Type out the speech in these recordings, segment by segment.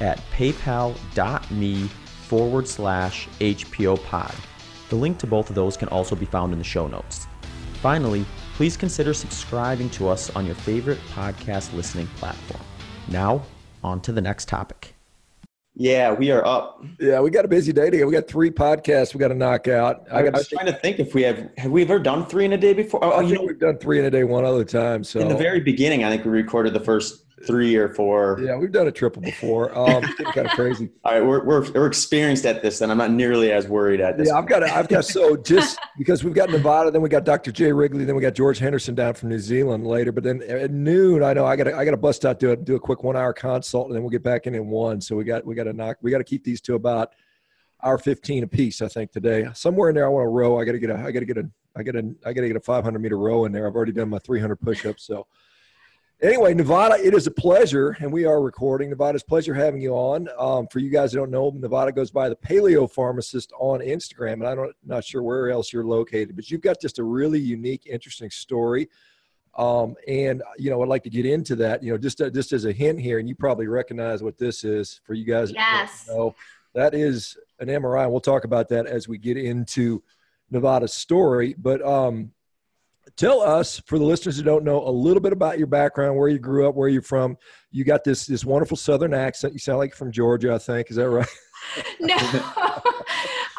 at paypal.me forward slash HPO pod. The link to both of those can also be found in the show notes. Finally, please consider subscribing to us on your favorite podcast listening platform. Now, on to the next topic. Yeah, we are up. Yeah, we got a busy day today. We got three podcasts we got to knock out. I, I, I was trying to think if we have have we ever done three in a day before? Oh, you know, we've done three in a day one other time. So in the very beginning, I think we recorded the first three or four. Yeah, we've done a triple before. Um, kind of crazy. All right, we're, we're we're experienced at this, and I'm not nearly as worried at this. Yeah, I've got I've got so just because we've got Nevada, then we got Dr. Jay Wrigley, then we got George Henderson down from New Zealand later. But then at noon, I know I got I got to bust out do a do a quick one hour consult, and then we'll get back in in one. So we got we got to knock we got to keep these to about hour 15 a piece. I think today somewhere in there I want to row. I got to get a I got to get a I got to I got to get a 500 meter row in there. I've already done my 300 push ups, so anyway, Nevada, it is a pleasure, and we are recording. Nevada, it's a pleasure having you on. Um, for you guys that don't know, Nevada goes by the Paleo Pharmacist on Instagram, and I'm not sure where else you're located, but you've got just a really unique, interesting story. Um, and you know, I'd like to get into that. You know, just uh, just as a hint here, and you probably recognize what this is for you guys. Yes. That know, that is an MRI. And We'll talk about that as we get into Nevada's story. But um, tell us for the listeners who don't know a little bit about your background where you grew up where you're from. You got this this wonderful southern accent. You sound like you're from georgia i think. Is that right? No.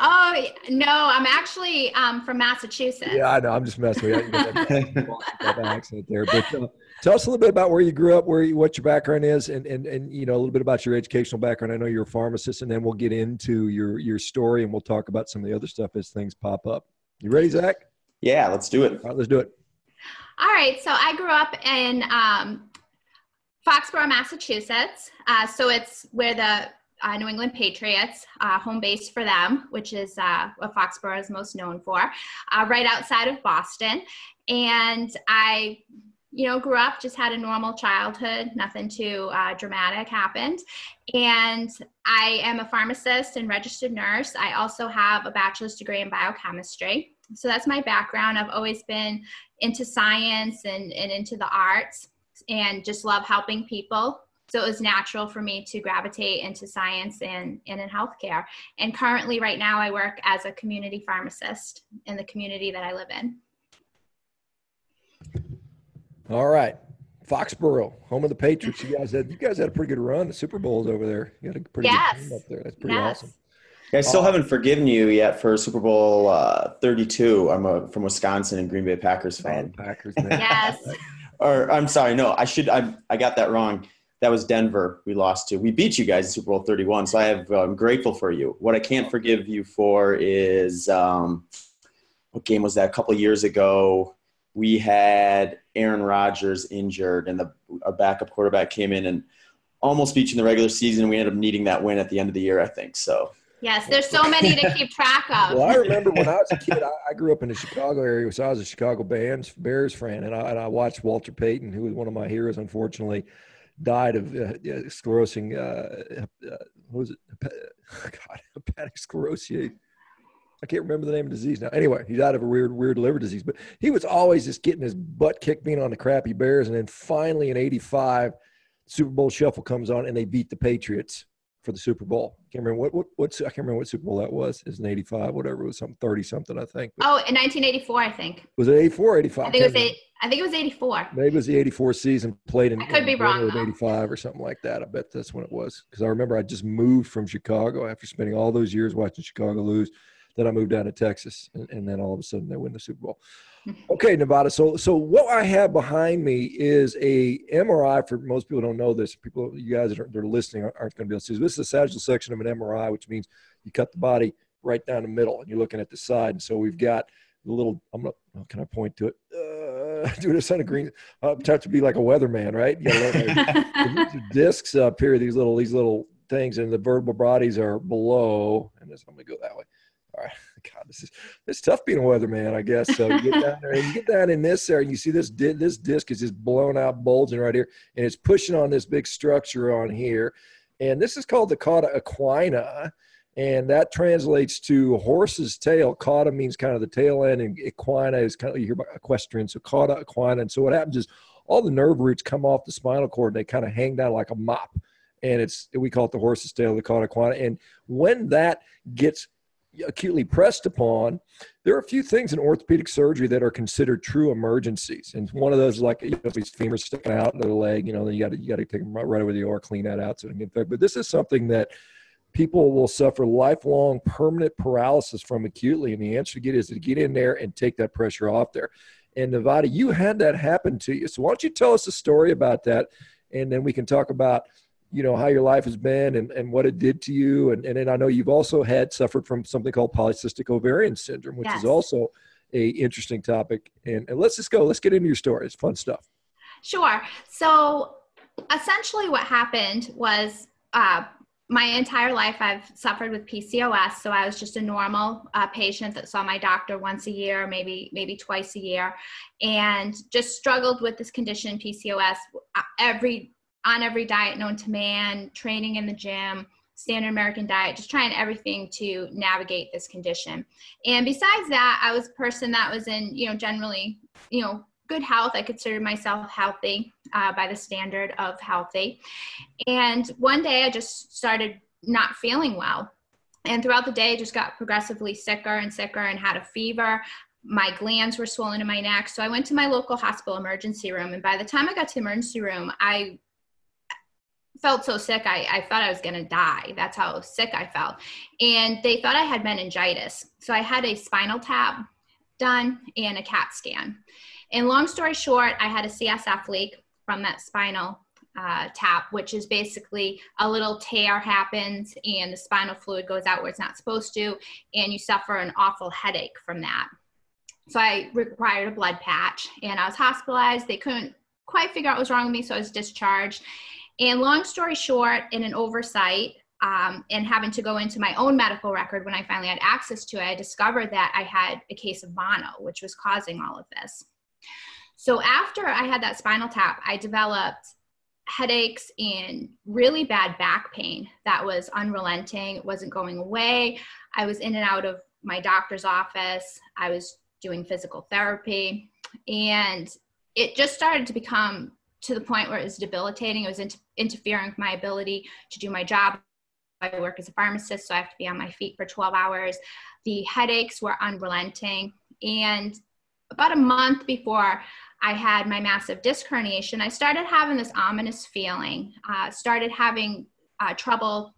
Oh no i'm actually um, from massachusetts. Yeah i know. I'm just messing with you. That accent there. But uh, tell us a little bit about where you grew up where you, what your background is and, and and you know a little bit about your educational background. I know you're a pharmacist and then we'll get into your your story and we'll talk about some of the other stuff as things pop up. You ready zach yeah, let's do it. All right, let's do it. All right. So I grew up in um, Foxborough, Massachusetts. Uh, so it's where the uh, New England Patriots, uh, home base for them, which is uh, what Foxborough is most known for, uh, right outside of Boston. And I, you know, grew up, just had a normal childhood, nothing too uh, dramatic happened. And I am a pharmacist and registered nurse. I also have a bachelor's degree in biochemistry so that's my background. I've always been into science and, and into the arts and just love helping people. So it was natural for me to gravitate into science and, and in healthcare. And currently, right now, I work as a community pharmacist in the community that I live in. All right. Foxborough, home of the Patriots. You guys had you guys had a pretty good run. The Super Bowls over there. You had a pretty yes. good team up there. That's pretty yes. awesome. I still haven't forgiven you yet for Super Bowl uh, 32. I'm a, from Wisconsin and Green Bay Packers fan. Packers, man. yes. or I'm sorry, no, I should. I I got that wrong. That was Denver. We lost to. We beat you guys in Super Bowl 31. So I have. I'm grateful for you. What I can't forgive you for is um, what game was that? A couple years ago, we had Aaron Rodgers injured, and the our backup quarterback came in and almost beat you in the regular season. We ended up needing that win at the end of the year, I think. So Yes, there's so many to keep track of. Well, I remember when I was a kid, I, I, grew up in the Chicago area, so I was a Chicago Bears, Bears fan, and I, and I watched Walter Payton, who was one of my heroes, unfortunately, died of uh, sclerosing, uh, uh, what was it? God, hepatic sclerosis. I can't remember the name of the disease now. Anyway, he died of a weird, weird liver disease, but he was always just getting his butt kicked being on the crappy Bears. And then finally in 85, Super Bowl shuffle comes on and they beat the Patriots for the Super Bowl. I can't remember what, what what's I can't remember what Super Bowl that was. It's an 85, whatever. It was something 30 something, I think. But oh, in 1984, I think. Was it 84 85? I think it was eight, I think it was 84. Maybe it was the 84 season played in I could be wrong. 85 or something like that. I bet that's when it was. Because I remember I just moved from Chicago after spending all those years watching Chicago lose. Then I moved down to Texas, and, and then all of a sudden they win the Super Bowl. Okay, Nevada. So, so what I have behind me is a MRI. For most people don't know this. People, you guys that are, that are listening aren't, aren't going to be able to see. This is a sagittal section of an MRI, which means you cut the body right down the middle, and you're looking at the side. And so we've got the little. I'm not. How can I point to it? Uh, dude, it's on a green. I'm uh, to be like a weatherman, right? You know, like, discs up here. These little, these little things, and the vertebral bodies are below. And this, I'm gonna go that way. God, this is it's tough being a weatherman, I guess. So you get down there, and you get down in this area, and you see this this disc is just blown out, bulging right here, and it's pushing on this big structure on here, and this is called the cauda equina, and that translates to horse's tail. Cauda means kind of the tail end, and equina is kind of you hear about equestrian. So cauda equina, and so what happens is all the nerve roots come off the spinal cord, and they kind of hang down like a mop, and it's we call it the horse's tail, the cauda equina, and when that gets acutely pressed upon, there are a few things in orthopedic surgery that are considered true emergencies. And one of those is like you know, these femurs sticking out of the leg, you know, then you got to you got to take them right over the OR, clean that out so it can infect. But this is something that people will suffer lifelong permanent paralysis from acutely. And the answer to get is to get in there and take that pressure off there. And Nevada, you had that happen to you. So why don't you tell us a story about that? And then we can talk about you know how your life has been and, and what it did to you. And, and then i know you've also had suffered from something called polycystic ovarian syndrome which yes. is also a interesting topic. And, and let's just go let's get into your story. It's fun stuff. Sure. So essentially what happened was uh, my entire life i've suffered with pcos so i was just a normal uh, patient that saw my doctor once a year maybe maybe twice a year and just struggled with this condition pcos uh, every on every diet known to man, training in the gym, standard American diet, just trying everything to navigate this condition. And besides that, I was a person that was in, you know, generally, you know, good health. I considered myself healthy uh, by the standard of healthy. And one day I just started not feeling well. And throughout the day, I just got progressively sicker and sicker and had a fever my glands were swollen in my neck. So I went to my local hospital emergency room. And by the time I got to the emergency room, I felt so sick I, I thought I was going to die. That's how sick I felt. And they thought I had meningitis. So I had a spinal tap done and a CAT scan. And long story short, I had a CSF leak from that spinal uh, tap, which is basically a little tear happens and the spinal fluid goes out where it's not supposed to, and you suffer an awful headache from that. So I required a blood patch and I was hospitalized. They couldn't quite figure out what was wrong with me, so I was discharged. And long story short, in an oversight um, and having to go into my own medical record when I finally had access to it, I discovered that I had a case of mono, which was causing all of this. So after I had that spinal tap, I developed headaches and really bad back pain that was unrelenting. It wasn't going away. I was in and out of my doctor's office. I was doing physical therapy. And it just started to become to the point where it was debilitating. It was inter- interfering with my ability to do my job. I work as a pharmacist, so I have to be on my feet for 12 hours. The headaches were unrelenting. And about a month before I had my massive disc herniation, I started having this ominous feeling, uh, started having uh, trouble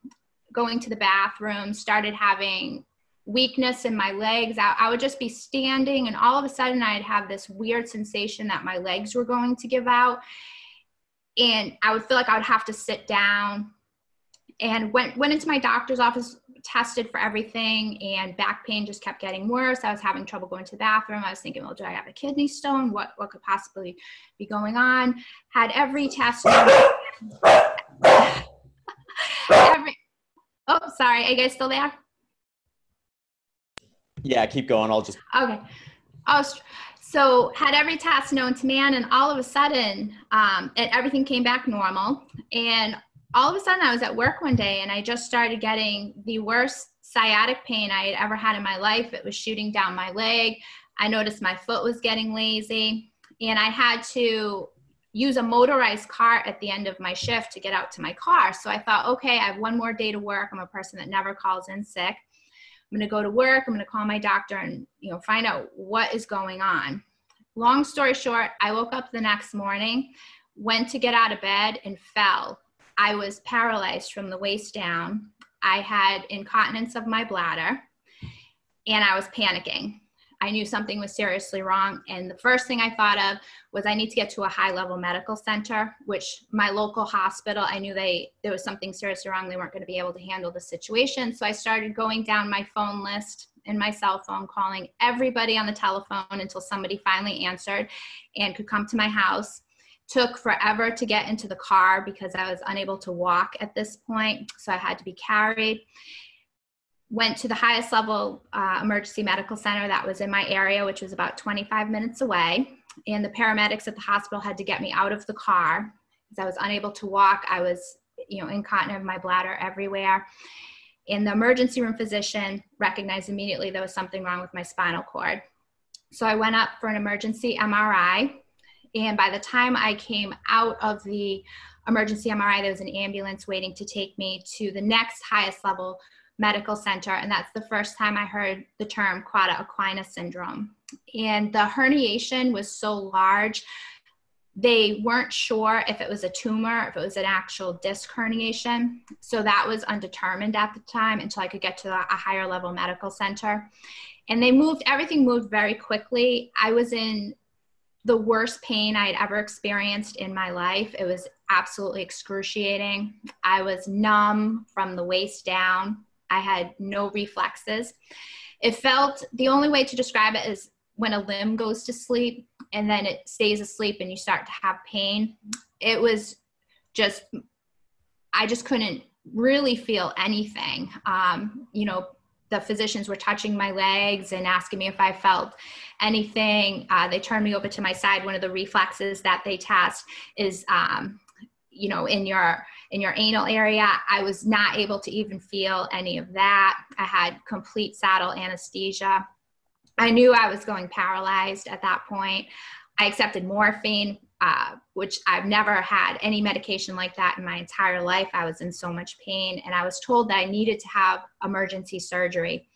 going to the bathroom, started having weakness in my legs. I, I, would just be standing, and all of a sudden, I'd have this weird sensation that my legs were going to give out and I would feel like I would have to sit down. And went went into my doctor's office, tested for everything, and back pain just kept getting worse. I was having trouble going to the bathroom. I was thinking, well, do I have a kidney stone? What what could possibly be going on? Had every test. every, oh, sorry. Are you guys still there? Yeah, keep going. I'll just. Okay. Was so had every test known to man and all of a sudden um, it, everything came back normal and all of a sudden i was at work one day and i just started getting the worst sciatic pain i had ever had in my life it was shooting down my leg i noticed my foot was getting lazy and i had to use a motorized cart at the end of my shift to get out to my car so i thought okay i have one more day to work i'm a person that never calls in sick I'm going to go to work. I'm going to call my doctor and you know find out what is going on. Long story short, I woke up the next morning, went to get out of bed and fell. I was paralyzed from the waist down. I had incontinence of my bladder and I was panicking. I knew something was seriously wrong. And the first thing I thought of was I need to get to a high level medical center, which my local hospital, I knew they there was something seriously wrong. They weren't going to be able to handle the situation. So I started going down my phone list and my cell phone, calling everybody on the telephone until somebody finally answered and could come to my house. Took forever to get into the car because I was unable to walk at this point, so I had to be carried. Went to the highest level uh, emergency medical center that was in my area, which was about 25 minutes away. And the paramedics at the hospital had to get me out of the car because I was unable to walk. I was, you know, incontinent of my bladder everywhere. And the emergency room physician recognized immediately there was something wrong with my spinal cord. So I went up for an emergency MRI and by the time I came out of the emergency MRI, there was an ambulance waiting to take me to the next highest level medical center. And that's the first time I heard the term cauda equina syndrome. And the herniation was so large, they weren't sure if it was a tumor, if it was an actual disc herniation. So that was undetermined at the time until I could get to a higher level medical center. And they moved, everything moved very quickly. I was in the worst pain I had ever experienced in my life. It was absolutely excruciating. I was numb from the waist down. I had no reflexes. It felt the only way to describe it is when a limb goes to sleep and then it stays asleep and you start to have pain. It was just, I just couldn't really feel anything. Um, you know, the physicians were touching my legs and asking me if I felt anything. Uh, they turned me over to my side. One of the reflexes that they test is, um, you know, in your in your anal area. I was not able to even feel any of that. I had complete saddle anesthesia. I knew I was going paralyzed at that point. I accepted morphine, uh, which I've never had any medication like that in my entire life. I was in so much pain, and I was told that I needed to have emergency surgery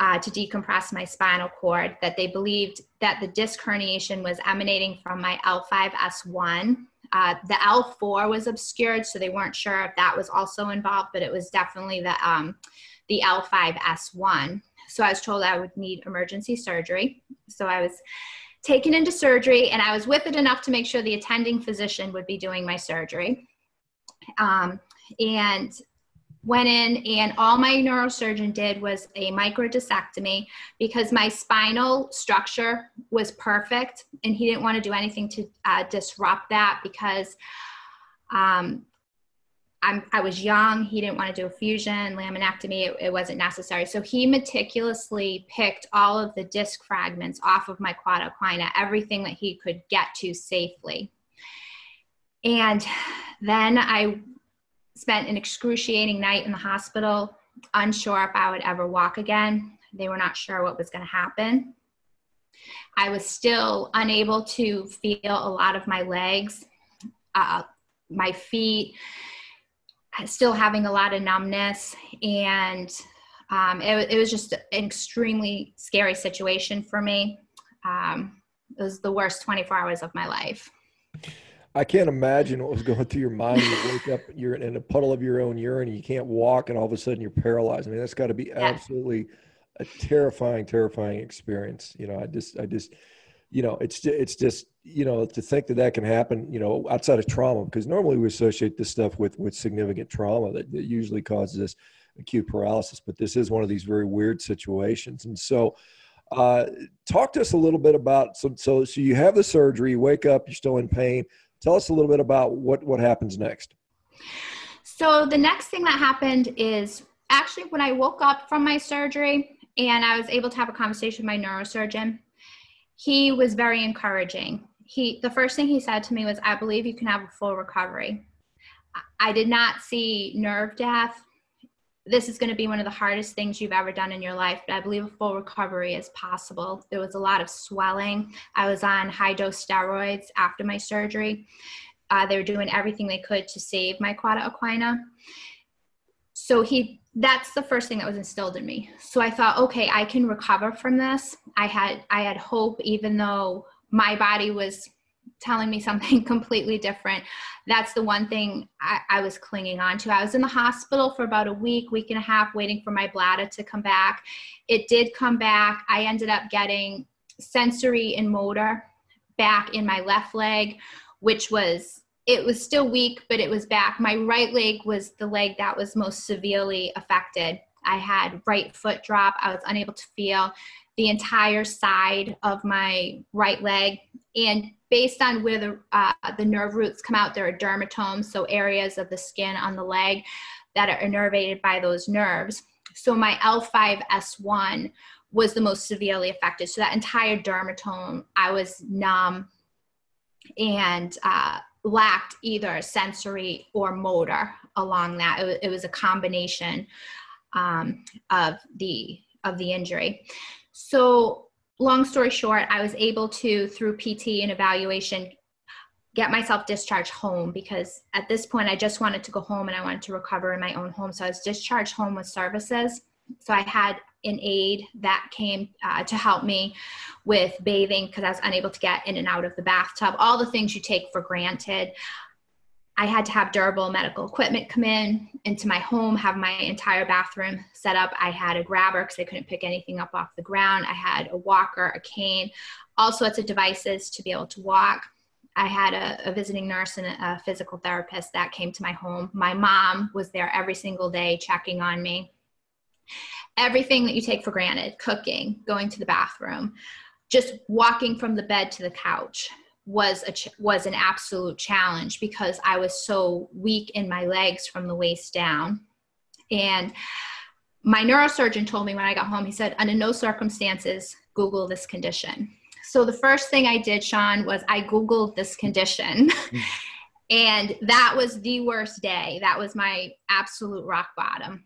uh, to decompress my spinal cord, that they believed that the disc herniation was emanating from my L5S1. Uh, the L4 was obscured, so they weren't sure if that was also involved, but it was definitely the, um, the L5S1. So I was told I would need emergency surgery. So I was taken into surgery, and I was with it enough to make sure the attending physician would be doing my surgery. Um, and went in and all my neurosurgeon did was a microdiscectomy because my spinal structure was perfect and he didn't want to do anything to uh, disrupt that because um, I'm, i was young. He didn't want to do a fusion, laminectomy. It, it, wasn't necessary. So he meticulously picked all of the disc fragments off of my cauda equina, everything that he could get to safely. And then I spent an excruciating night in the hospital, unsure if I would ever walk again. They were not sure what was going to happen. I was still unable to feel a lot of my legs, uh, my feet still having a lot of numbness and um, it, it, was just an extremely scary situation for me um, it was the worst 24 hours of my life i can't imagine what was going through your mind you wake up you're in a puddle of your own urine and you can't walk and all of a sudden you're paralyzed i mean that's got to be yeah. absolutely a terrifying terrifying experience you know i just i just you know, it's it's just you know to think that that can happen, you know, outside of trauma, because normally we associate this stuff with with significant trauma that, that usually causes this acute paralysis, but this is one of these very weird situations, and so. Uh, talk to us a little bit about so, so so you have the surgery you wake up you're still in pain tell us a little bit about what what happens next so the next thing that happened is actually when i woke up from my surgery and i was able to have a conversation with my neurosurgeon he was very encouraging. He the first thing he said to me was, "I believe you can have a full recovery." I did not see nerve death. This is going to be one of the hardest things you've ever done in your life, but I believe a full recovery is possible. There was a lot of swelling. I was on high dose steroids after my surgery. Uh, they were doing everything they could to save my cauda equina. So he that's the first thing that was instilled in me so i thought okay i can recover from this i had i had hope even though my body was telling me something completely different that's the one thing I, I, was clinging on to i was in the hospital for about a week week and a half waiting for my bladder to come back it did come back i ended up getting sensory and motor back in my left leg which was it was still weak, but it was back. My right leg was the leg that was most severely affected. I had right foot drop. I was unable to feel the entire side of my right leg. And based on where the uh, the nerve roots come out. There are dermatomes, so areas of the skin on the leg that are innervated by those nerves. So my L5S1 was the most severely affected. So that entire dermatome, I was numb and uh, lacked either sensory or motor along that. It was, it was a combination um, of the of the injury. So long story short, I was able to through PT and evaluation get myself discharged home because at this point I just wanted to go home and I wanted to recover in my own home. So I was discharged home with services. So I had an aide that came uh, to help me with bathing because I was unable to get in and out of the bathtub, all the things you take for granted. I had to have durable medical equipment come in into my home, have my entire bathroom set up. I had a grabber because I couldn't pick anything up off the ground. I had a walker, a cane, all sorts of devices to be able to walk. I had a, a, visiting nurse and a, a physical therapist that came to my home. My mom was there every single day checking on me. Everything that you take for granted cooking, going to the bathroom, just walking from the bed to the couch was a ch- was an absolute challenge because I was so weak in my legs from the waist down. And my neurosurgeon told me when I got home, he said, under no circumstances, Google this condition. So the first thing I did, Sean, was I Googled this condition. and that was the worst day. That was my absolute rock bottom.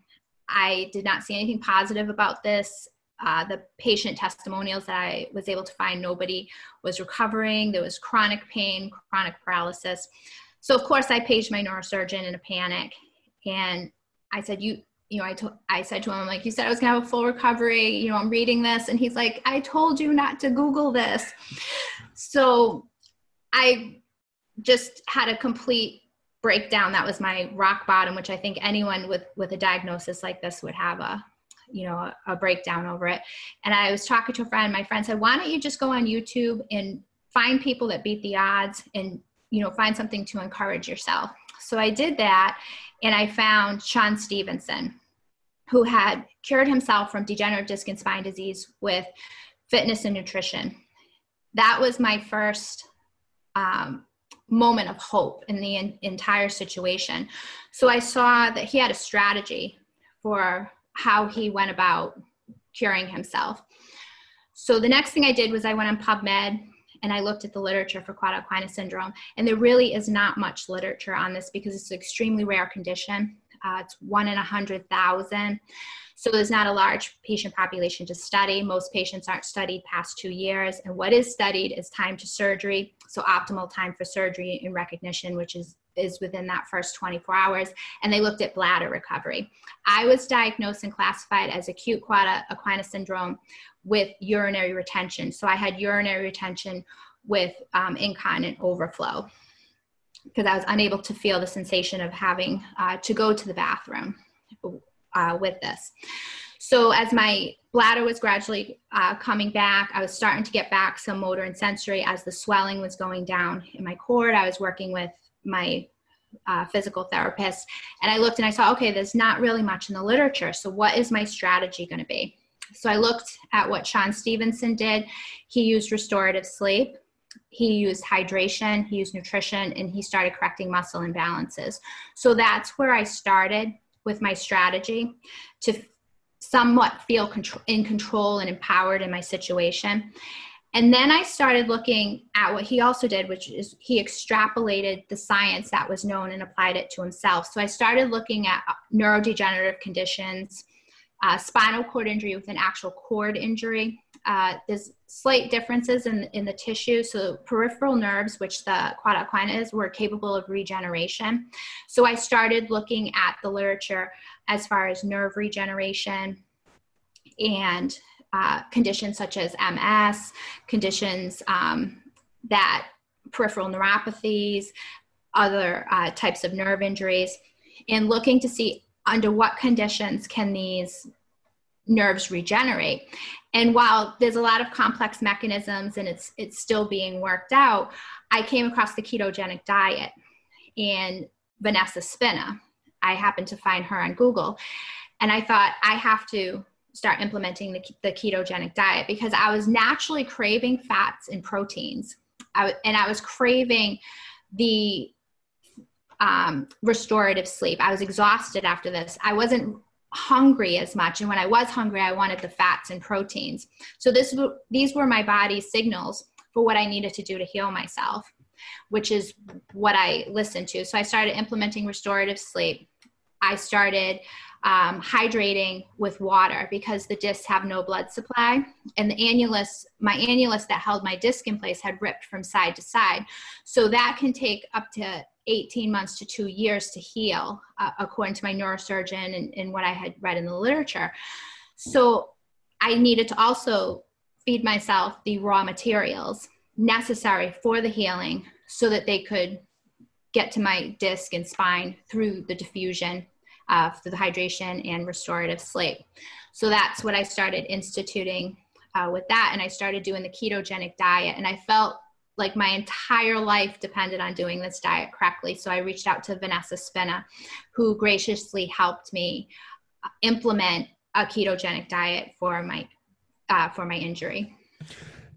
I did not see anything positive about this. Uh, the patient testimonials that I was able to find, nobody was recovering. There was chronic pain, chronic paralysis. So of course, I paged my neurosurgeon in a panic, and I said, "You, you know, I told, I said to him, like, you said I was gonna have a full recovery. You know, I'm reading this, and he's like, I told you not to Google this. So I just had a complete breakdown. That was my rock bottom, which I think anyone with with a diagnosis like this would have a you know a, breakdown over it. And i was talking to a friend my friend said why don't you just go on youtube and find people that beat the odds and you know find something to encourage yourself? So i did that and i found shawn stevenson who had cured himself from degenerative disc and spine disease with fitness and nutrition. That was my first um, moment of hope in the in, entire situation. So i saw that he had a strategy for how he went about curing himself. So the next thing I did was I went on PubMed and I looked at the literature for cauda equina syndrome. And there really is not much literature on this because it's an extremely rare condition. Uh, it's one in a hundred thousand. So there's not a large patient population to study. Most patients aren't studied past two years. And what is studied is time to surgery. So optimal time for surgery and recognition, which is is within that first 24 hours, and they looked at bladder recovery. I was diagnosed and classified as acute cauda equina syndrome with urinary retention. So I had urinary retention with um, incontinent overflow because I was unable to feel the sensation of having uh, to go to the bathroom uh, with this. So as my bladder was gradually uh, coming back, I was starting to get back some motor and sensory as the swelling was going down in my cord. I was working with my uh, physical therapist and I looked and I saw, okay, there's not really much in the literature. So, what is my strategy going to be? So, I looked at what Shawn Stevenson did. He used restorative sleep, he used hydration, he used nutrition, and he started correcting muscle imbalances. So, that's where I started with my strategy to somewhat feel in control and empowered in my situation. And then I started looking at what he also did, which is he extrapolated the science that was known and applied it to himself. So I started looking at neurodegenerative conditions, uh, spinal cord injury with an actual cord injury. Uh, there's slight differences in, in the tissue. So peripheral nerves, which the cauda equina is, were capable of regeneration. So I started looking at the literature as far as nerve regeneration and uh, conditions such as MS, conditions um, that peripheral neuropathies, other uh, types of nerve injuries, and looking to see under what conditions can these nerves regenerate. And while there's a lot of complex mechanisms and it's it's still being worked out, I came across the ketogenic diet and Vanessa Spina. I happened to find her on Google, and I thought I have to start implementing the, the ketogenic diet because I was naturally craving fats and proteins. I, and I was craving the um, restorative sleep. I was exhausted after this. I wasn't hungry as much and when i was hungry i wanted the fats and proteins so this these were my body's signals for what i needed to do to heal myself which is what i listened to so i started implementing restorative sleep i started um, hydrating with water because the discs have no blood supply and the annulus my annulus that held my disc in place had ripped from side to side so that can take up to 18 months to two years to heal, uh, according to my neurosurgeon and, and what I had read in the literature. So I needed to also feed myself the raw materials necessary for the healing so that they could get to my disc and spine through the diffusion uh, the hydration and restorative sleep. So that's what I started instituting uh, with that. And I started doing the ketogenic diet. And I felt like my entire life depended on doing this diet correctly. So I reached out to Vanessa Spina, who graciously helped me implement a ketogenic diet for my uh, for my injury.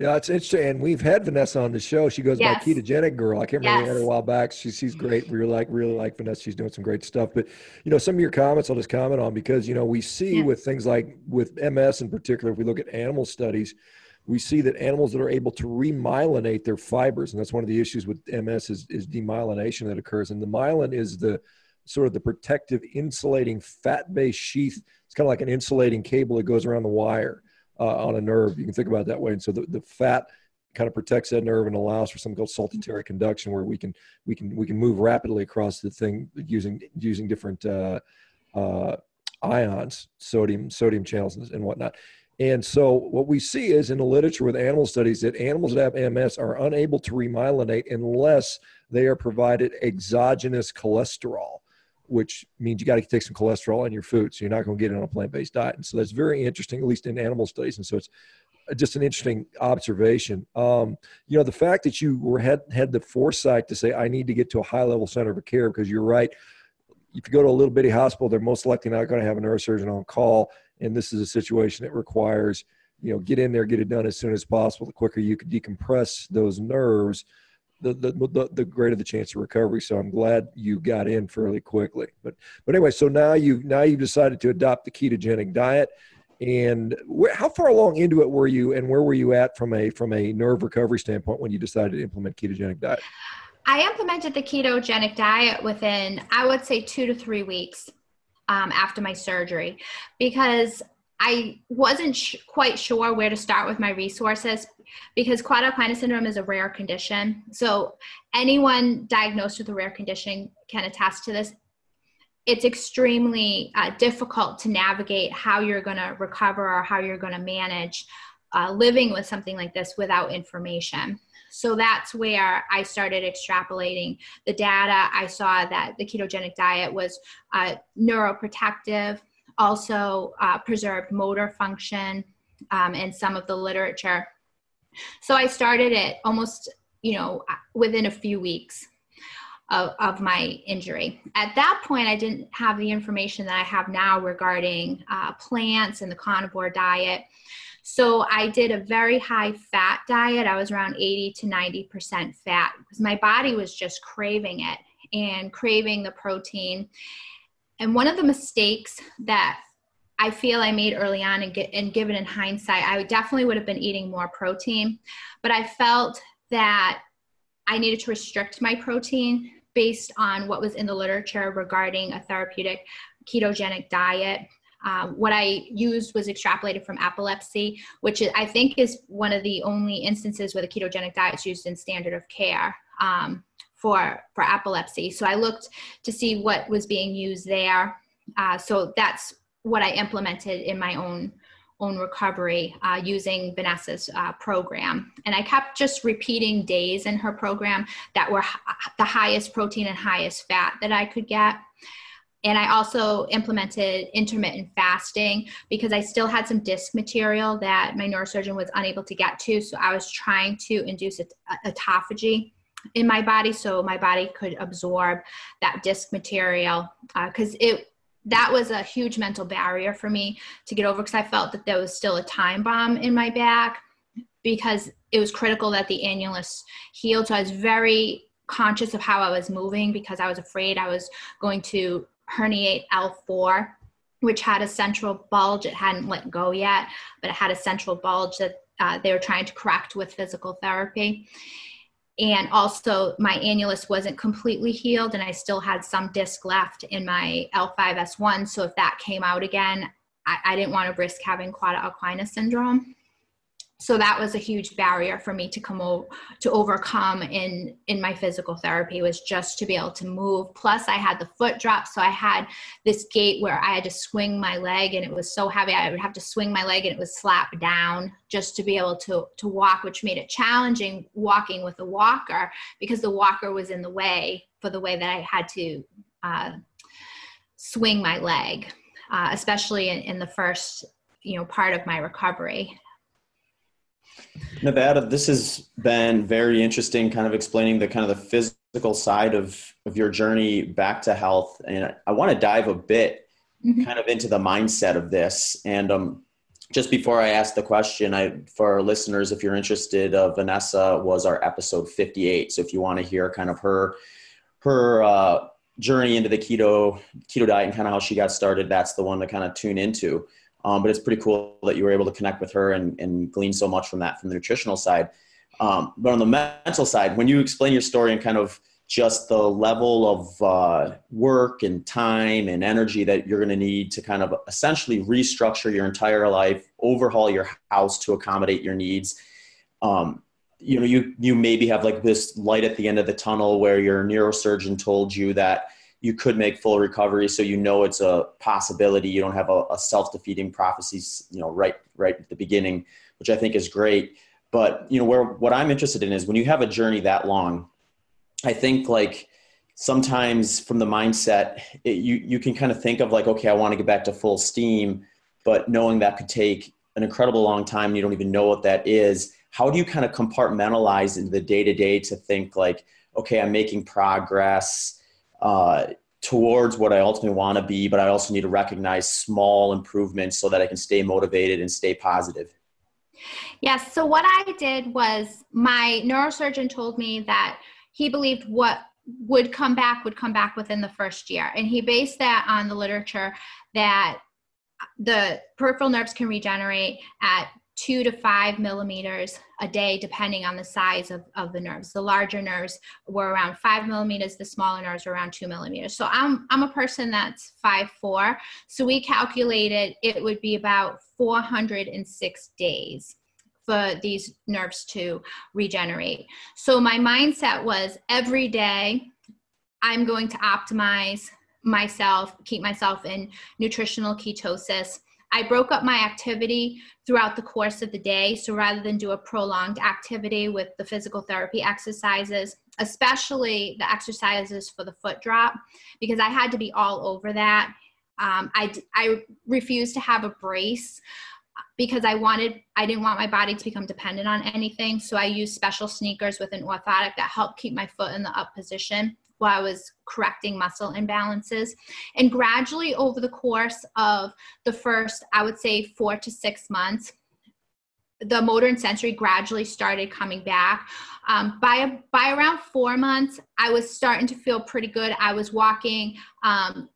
Yeah, it's interesting. And we've had Vanessa on the show. She goes yes. by Ketogenic Girl. I can't remember yes. her a while back. She, she's great. We like really like Vanessa. She's doing some great stuff. But you know, some of your comments I'll just comment on because you know we see yeah. with things like with MS in particular, if we look at animal studies, we see that animals that are able to remyelinate their fibers, and that's one of the issues with MS is, is demyelination that occurs. And the myelin is the sort of the protective insulating fat-based sheath. It's kind of like an insulating cable that goes around the wire uh, on a nerve. You can think about it that way. And so the, the fat kind of protects that nerve and allows for something called saltatory conduction, where we can we can we can move rapidly across the thing using using different uh, uh, ions, sodium sodium channels and, and whatnot. And so what we see is in the literature with animal studies that animals that have MS are unable to remyelinate unless they are provided exogenous cholesterol, which means you got to take some cholesterol in your food. So you're not going to get it on a plant-based diet. And so that's very interesting, at least in animal studies. And so it's just an interesting observation. Um, you know, the fact that you were had had the foresight to say, I need to get to a high level center of care, because you're right. If you go to a little bitty hospital, they're most likely not going to have a neurosurgeon on call and this is a situation that requires you know get in there get it done as soon as possible the quicker you can decompress those nerves the, the, the, greater the chance of recovery. So i'm glad you got in fairly quickly. But but anyway so now you now you've decided to adopt the ketogenic diet. And where, how far along into it were you and where were you at from a from a nerve recovery standpoint when you decided to implement ketogenic diet? I implemented the ketogenic diet within i would say two to three weeks um, after my surgery. Because I wasn't sh- quite sure where to start with my resources because quad alpina syndrome is a rare condition. So anyone diagnosed with a rare condition can attest to this. It's extremely uh, difficult to navigate how you're going to recover or how you're going to manage uh, living with something like this without information. So that's where I started extrapolating the data. I saw that the ketogenic diet was uh, neuroprotective, also uh, preserved motor function um, and some of the literature. So I started it almost, you know, within a few weeks. Of, of, my injury. At that point, I didn't have the information that I have now regarding uh, plants and the carnivore diet. So I did a very high fat diet. I was around 80 to 90% fat because my body was just craving it and craving the protein. And one of the mistakes that I feel I made early on and, get, and given in hindsight, I definitely would have been eating more protein, but I felt that I needed to restrict my protein based on what was in the literature regarding a therapeutic ketogenic diet. Um, what I used was extrapolated from epilepsy, which is, I think is one of the only instances where the ketogenic diet is used in standard of care. Um, for for epilepsy. So I looked to see what was being used there. Uh, so that's what I implemented in my own own recovery uh, using Vanessa's uh, program. And I kept just repeating days in her program that were h- the highest protein and highest fat that I could get and I also implemented intermittent fasting because I still had some disc material that my neurosurgeon was unable to get to. So I was trying to induce autophagy in my body so my body could absorb that disc material because uh, it that was a huge mental barrier for me to get over because I felt that there was still a time bomb in my back because it was critical that the annulus healed. So I was very conscious of how I was moving because I was afraid I was going to herniate L4, which had a central bulge. It hadn't let go yet, but it had a central bulge that uh, they were trying to correct with physical therapy. And also, my annulus wasn't completely healed, and I still had some disc left in my L5S1. So, if that came out again, I, I didn't want to risk having cauda equina syndrome so that was a huge barrier for me to come to overcome in in my physical therapy was just to be able to move. Plus i had the foot drop so i had this gait where i had to swing my leg and it was so heavy i would have to swing my leg and it would slap down just to be able to to walk which made it challenging walking with a walker because the walker was in the way for the way that i had to uh, swing my leg uh, especially in, in the first you know part of my recovery Nevada, this has been very interesting, kind of explaining the kind of the physical side of, of your journey back to health. And I want to dive a bit mm-hmm. kind of into the mindset of this. And um, just before I ask the question, I for our listeners, if you're interested, uh, Vanessa was our episode 58. So if you want to hear kind of her her uh, journey into the keto keto diet and kind of how she got started, that's the one to kind of tune into. Um, but it's pretty cool that you were able to connect with her and, and glean so much from that from the nutritional side. Um, but on the mental side, when you explain your story and kind of just the level of uh, work and time and energy that you're going to need to kind of essentially restructure your entire life, overhaul your house to accommodate your needs. Um, you know, you you maybe have like this light at the end of the tunnel where your neurosurgeon told you that you could make full recovery so you know it's a possibility. You don't have a, a self-defeating prophecies you know right right at the beginning which i think is great. But you know where what i'm interested in is when you have a journey that long i think like sometimes from the mindset it, you you can kind of think of like okay i want to get back to full steam but knowing that could take an incredible long time and you don't even know what that is how do you kind of compartmentalize into the day to day to think like okay i'm making progress uh, towards what I ultimately want to be, but I also need to recognize small improvements so that I can stay motivated and stay positive. Yes. So what I did was my neurosurgeon told me that he believed what would come back would come back within the first year. And he based that on the literature that the peripheral nerves can regenerate at two to five millimeters a day, depending on the size of, of the nerves. The larger nerves were around five millimeters, the smaller nerves were around two millimeters. So I'm, I'm a person that's five four. So we calculated it would be about 406 days for these nerves to regenerate. So my mindset was every day I'm going to optimize myself, keep myself in nutritional ketosis I broke up my activity throughout the course of the day. So rather than do a prolonged activity with the physical therapy exercises, especially the exercises for the foot drop, because I had to be all over that. Um, I, I refused to have a brace because I wanted, I didn't want my body to become dependent on anything. So I used special sneakers with an orthotic that helped keep my foot in the up position while I was correcting muscle imbalances. And gradually over the course of the first, I would say, four to six months, the motor and sensory gradually started coming back. Um, by by around four months, I was starting to feel pretty good. I was walking um,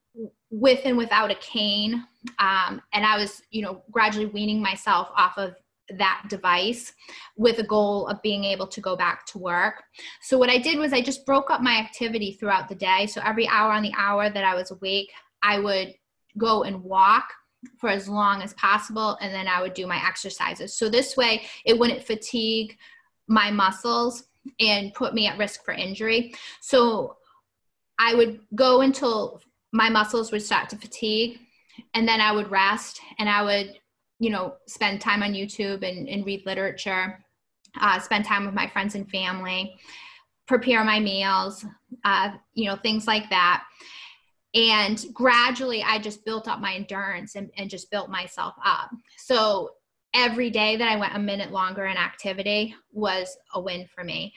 with and without a cane, um, and I was, you know, gradually weaning myself off of that device with a goal of being able to go back to work. So what I did was I just broke up my activity throughout the day. So every hour on the hour that I was awake, I would go and walk for as long as possible and then I would do my exercises. So this way it wouldn't fatigue my muscles and put me at risk for injury. So I would go until my muscles would start to fatigue and then I would rest and I would you know, spend time on YouTube and, and read literature, uh, spend time with my friends and family, prepare my meals, uh, you know, things like that. And gradually, I just built up my endurance and, and just built myself up. So every day that I went a minute longer in activity was a win for me.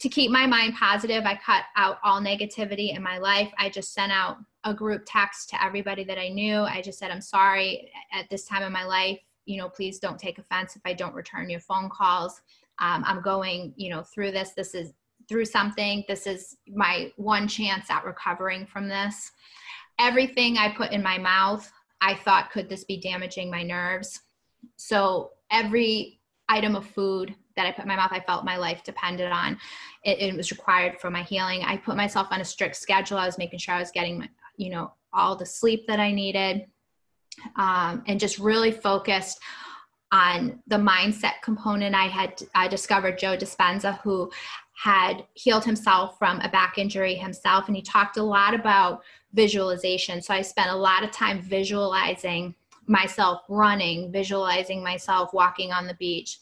To keep my mind positive, I cut out all negativity in my life. I just sent out a group text to everybody that I knew. I just said, I'm sorry at this time in my life. you know, please don't take offense if I don't return your phone calls. Um, I'm going, you know, through this. This is through something. This is my one chance at recovering from this. Everything I put in my mouth, I thought, could this be damaging my nerves? So every item of food that I put in my mouth, I felt my life depended on. It, it, was required for my healing. I put myself on a strict schedule. I was making sure I was getting, my, you know, all the sleep that I needed, um, and just really focused on the mindset component. I had I discovered Joe Dispenza, who had healed himself from a back injury himself, and he talked a lot about visualization. So I spent a lot of time visualizing myself running, visualizing myself walking on the beach.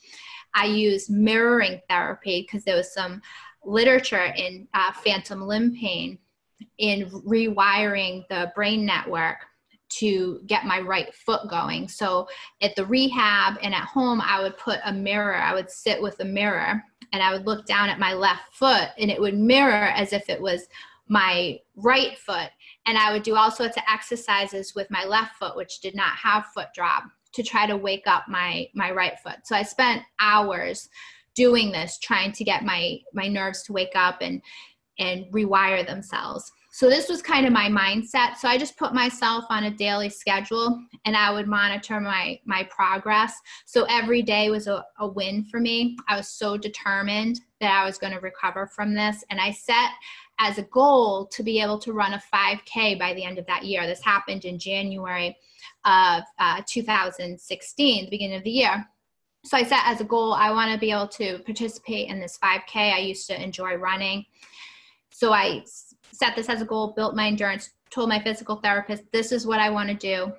I used mirroring therapy because there was some literature in uh, phantom limb pain in rewiring the brain network to get my right foot going. So at the rehab and at home, I would put a mirror, I would sit with a mirror and I would look down at my left foot and it would mirror as if it was my right foot. And I would do all sorts of exercises with my left foot, which did not have foot drop to try to wake up my my right foot. So I spent hours doing this trying to get my my nerves to wake up and and rewire themselves. So this was kind of my mindset. So I just put myself on a daily schedule and I would monitor my my progress. So every day was a, a win for me. I was so determined that I was going to recover from this. And I set as a goal to be able to run a 5K by the end of that year. This happened in January of uh, 2016, the beginning of the year. So I set as a goal, I want to be able to participate in this 5K. I used to enjoy running. So I set this as a goal, built my endurance, told my physical therapist, this is what I want to do.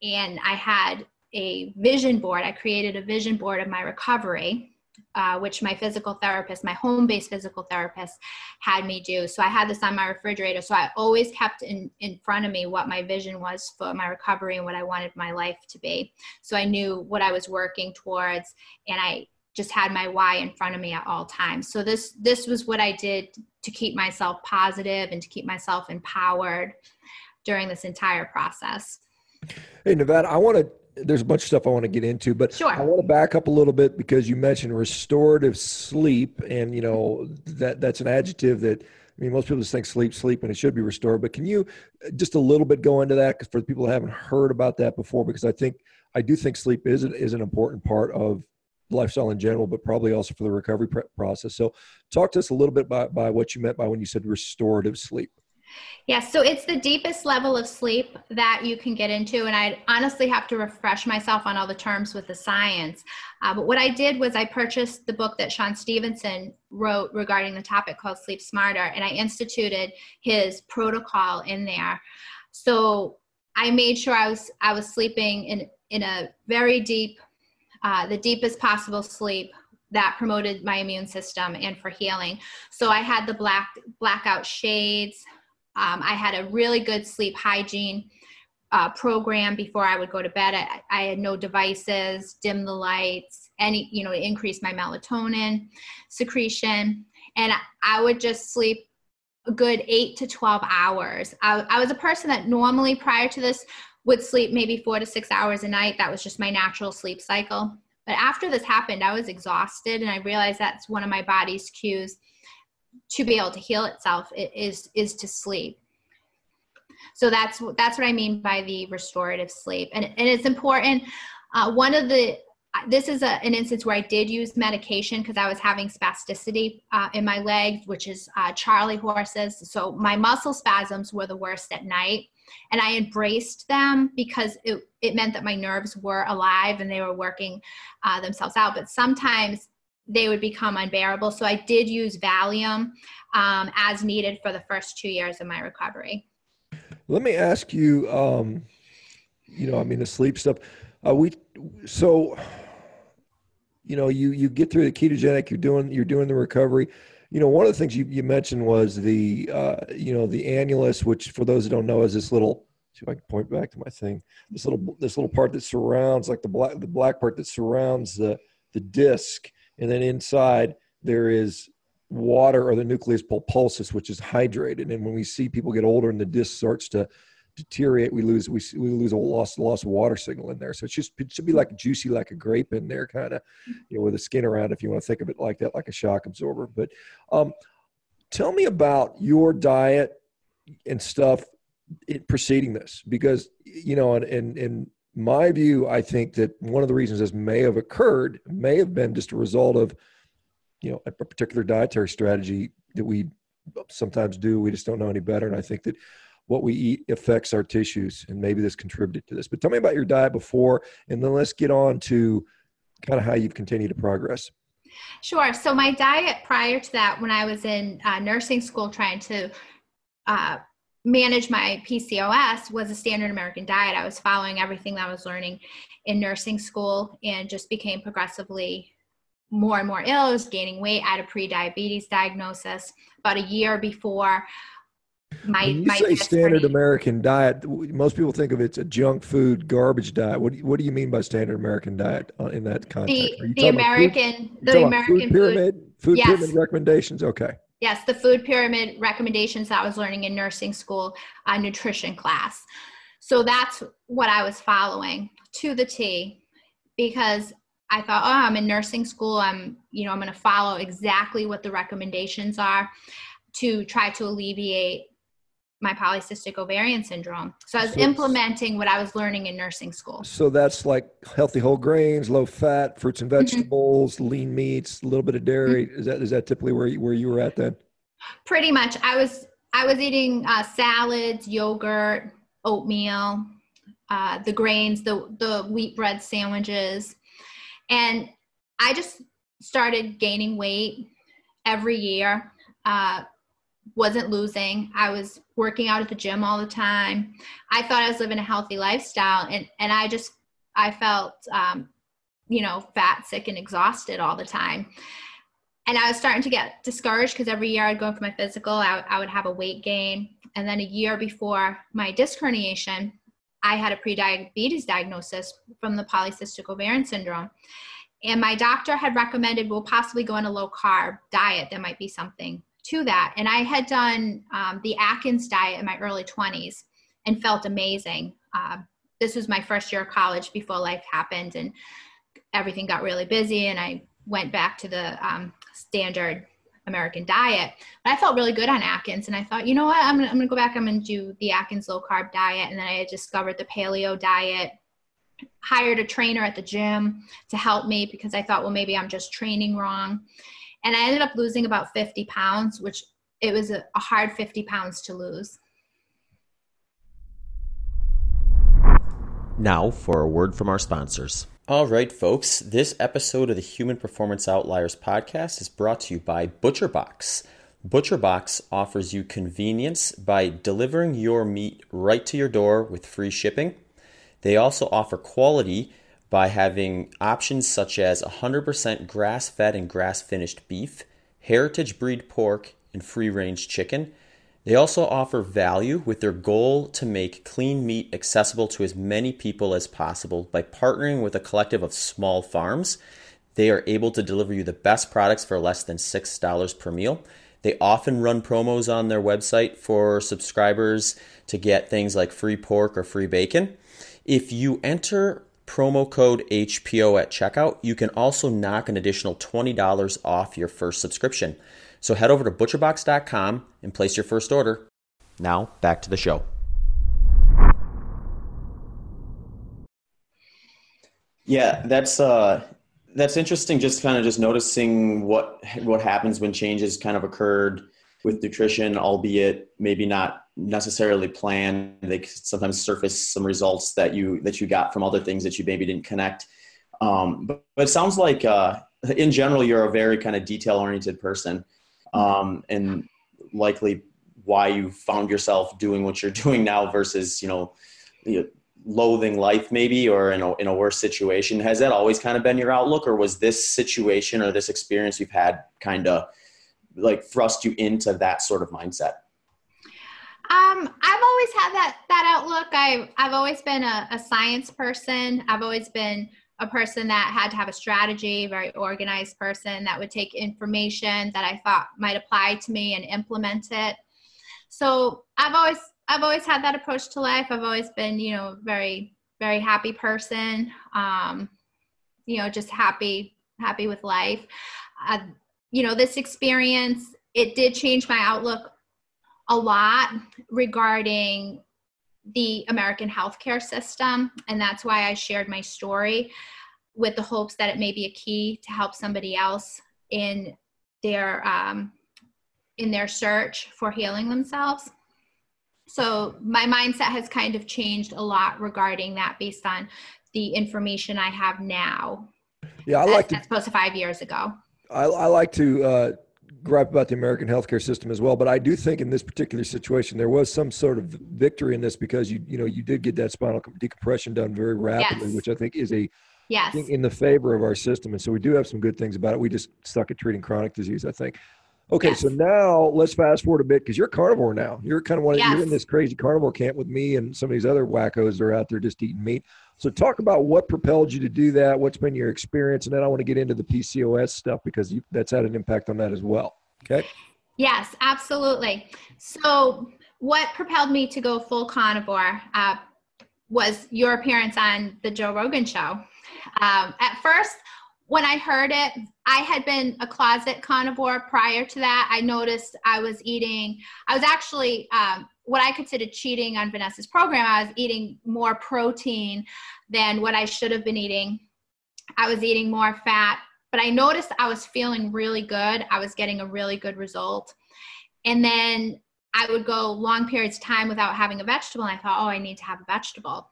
And I had a vision board. I created a vision board of my recovery uh, which my physical therapist, my home based physical therapist, had me do. So I had this on my refrigerator. So I always kept in, in front of me what my vision was for my recovery and what I wanted my life to be. So I knew what I was working towards and I just had my why in front of me at all times. So this this was what I did to keep myself positive and to keep myself empowered during this entire process. Hey Nevada, I want to there's a bunch of stuff I want to get into, but sure. I want to back up a little bit because you mentioned restorative sleep, and you know that that's an adjective that I mean most people just think sleep, sleep, and it should be restored. But can you uh, just a little bit go into that for the people who haven't heard about that before? Because I think I do think sleep is is an important part of lifestyle in general, but probably also for the recovery process. So, talk to us a little bit by, by what you meant by when you said restorative sleep. Yes, so it's the deepest level of sleep that you can get into. And I honestly have to refresh myself on all the terms with the science. Uh, but what I did was I purchased the book that Shawn Stevenson wrote regarding the topic called Sleep Smarter, and I instituted his protocol in there. So I made sure I was I was sleeping in in a very deep, uh, the deepest possible sleep that promoted my immune system and for healing. So I had the black blackout shades. Um, I had a really good sleep hygiene uh, program before I would go to bed. I, I, had no devices, dim the lights, any, you know, increase my melatonin secretion. And I would just sleep a good eight to 12 hours. I, I was a person that normally prior to this would sleep maybe four to six hours a night. That was just my natural sleep cycle. But after this happened, I was exhausted and I realized that's one of my body's cues to be able to heal itself is is to sleep so that's that's what i mean by the restorative sleep and, and it's important uh, one of the this is a, an instance where I did use medication because I was having spasticity uh, in my legs, which is uh, Charlie horses. So my muscle spasms were the worst at night. And I embraced them because it, it meant that my nerves were alive and they were working uh, themselves out. But sometimes they would become unbearable. So I did use Valium um, as needed for the first two years of my recovery. Let me ask you, um, you know, I mean, the sleep stuff. Uh, we so, you know, you you get through the ketogenic. You're doing you're doing the recovery. You know, one of the things you, you mentioned was the uh, you know the annulus, which for those who don't know is this little. See if I can point back to my thing. This little this little part that surrounds, like the black the black part that surrounds the the disc and then inside there is water or the nucleus pulposus, which is hydrated. And when we see people get older and the disc starts to deteriorate, we lose we, we lose a loss of water signal in there. So it's just it should be like juicy, like a grape in there, kind of, you know, with the skin around. If you want to think of it like that, like a shock absorber. But um, tell me about your diet and stuff in preceding this, because you know, and in, in my view, I think that one of the reasons this may have occurred may have been just a result of, you know, a particular dietary strategy that we sometimes do. We just don't know any better. And I think that what we eat affects our tissues, and maybe this contributed to this. But tell me about your diet before, and then let's get on to kind of how you've continued to progress. Sure. So my diet prior to that, when I was in uh, nursing school, trying to uh, manage my PCOS, was a standard American diet. I was following everything that I was learning in nursing school, and just became progressively more and more ill. I was gaining weight. I had a pre-diabetes diagnosis about a year before my, when you my say standard American diet, most people think of it's a junk food, garbage diet. What do you, what do you mean by standard American diet uh, in that context? The, the American, food, the American food pyramid, food, food yes. pyramid recommendations. Okay. Yes, the food pyramid recommendations that I was learning in nursing school, uh, nutrition class. So that's what I was following to the T, because I thought, oh, I'm in nursing school. I'm, you know, I'm going to follow exactly what the recommendations are to try to alleviate my polycystic ovarian syndrome. So I was so, implementing what I was learning in nursing school. So that's like healthy whole grains, low fat, fruits and mm-hmm. vegetables, mm-hmm. lean meats, a little bit of dairy. Mm-hmm. Is that is that typically where you, where you were at then? Pretty much. I was I was eating uh, salads, yogurt, oatmeal, uh, the grains, the the wheat bread sandwiches, and I just started gaining weight every year. Uh, wasn't losing. I was working out at the gym all the time. I thought I was living a healthy lifestyle, and and I just I felt um, you know fat, sick, and exhausted all the time. And I was starting to get discouraged because every year I'd go for my physical, I, I would have a weight gain. And then a year before my disc herniation, I had a pre-diabetes diagnosis from the polycystic ovarian syndrome. And my doctor had recommended we'll possibly go on a low carb diet. That might be something to that. And I had done um, the Atkins diet in my early 20s and felt amazing. Uh, this was my first year of college before life happened and everything got really busy. And I went back to the um, standard American diet. But I felt really good on Atkins. And I thought, you know what? I'm going I'm gonna go back. I'm going to do the Atkins low carb diet. And then I discovered the paleo diet hired a trainer at the gym to help me because I thought, well, maybe I'm just training wrong and I ended up losing about 50 pounds, which it was a, a hard 50 pounds to lose. Now for a word from our sponsors. All right, folks, this episode of the Human Performance Outliers podcast is brought to you by ButcherBox. ButcherBox offers you convenience by delivering your meat right to your door with free shipping. They also offer quality by having options such as 100% grass fed and grass finished beef, heritage breed pork, and free range chicken. They also offer value with their goal to make clean meat accessible to as many people as possible by partnering with a collective of small farms. They are able to deliver you the best products for less than $6 per meal. They often run promos on their website for subscribers to get things like free pork or free bacon. If you enter promo code HPO at checkout, you can also knock an additional $20 off your first subscription. So head over to butcherbox.com and place your first order. Now, back to the show. Yeah, that's uh that's interesting just kind of just noticing what what happens when changes kind of occurred with nutrition, albeit maybe not necessarily planned. They sometimes surface some results that you that you got from other things that you maybe didn't connect. Um, but, but, it sounds like uh, in general you're a very kind of detail oriented person, um, and likely why you found yourself doing what you're doing now versus you know, you know loathing life maybe or in a, in a worse situation has that always kind of been your outlook or was this situation or this experience you've had kind of like thrust you into that sort of mindset? Um, I've always had that that outlook. I've I've always been a, a science person. I've always been a person that had to have a strategy, very organized person that would take information that I thought might apply to me and implement it. So I've always I've always had that approach to life. I've always been, you know, very, very happy person. Um, you know, just happy, happy with life. You know, this experience, it did change my outlook a lot regarding the American healthcare system. And that's why I shared my story with the hopes that it may be a key to help somebody else in their um, in their search for healing themselves so my mindset has kind of changed a lot regarding that based on the information i have now yeah i like as, to as opposed to five years ago i, I like to uh, gripe about the american healthcare system as well but i do think in this particular situation there was some sort of victory in this because you you know you did get that spinal decompression done very rapidly yes. which i think is a yes. in the favor of our system and so we do have some good things about it we just suck at treating chronic disease i think Okay, yes. so now let's fast forward a bit because you're carnivore now. You're kind of one. Yes. You're in this crazy carnivore camp with me and some of these other wackos that are out there just eating meat. So talk about what propelled you to do that. What's been your experience, and then I want to get into the PCOS stuff because you, that's had an impact on that as well. Okay. Yes, absolutely. So what propelled me to go full carnivore uh, was your appearance on the Joe Rogan show. Um, at first, when I heard it, I had been a closet carnivore prior to that. I noticed I was eating, I was actually um, what I considered cheating on Vanessa's program. I was eating more protein than what I should have been eating. I was eating more fat, but I noticed I was feeling really good. I was getting a really good result. And then I would go long periods of time without having a vegetable. And I thought, oh, I need to have a vegetable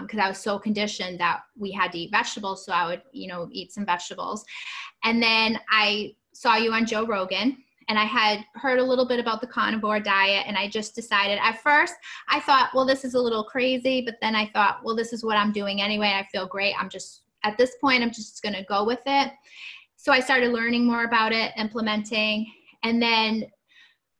because um, I was so conditioned that we had to eat vegetables. So I would, you know, eat some vegetables. And then I saw you on Joe Rogan and I had heard a little bit about the carnivore diet and I just decided at first I thought, well, this is a little crazy, but then I thought, well, this is what I'm doing anyway. I feel great. I'm just at this point, I'm just going to go with it. So I started learning more about it, implementing, and then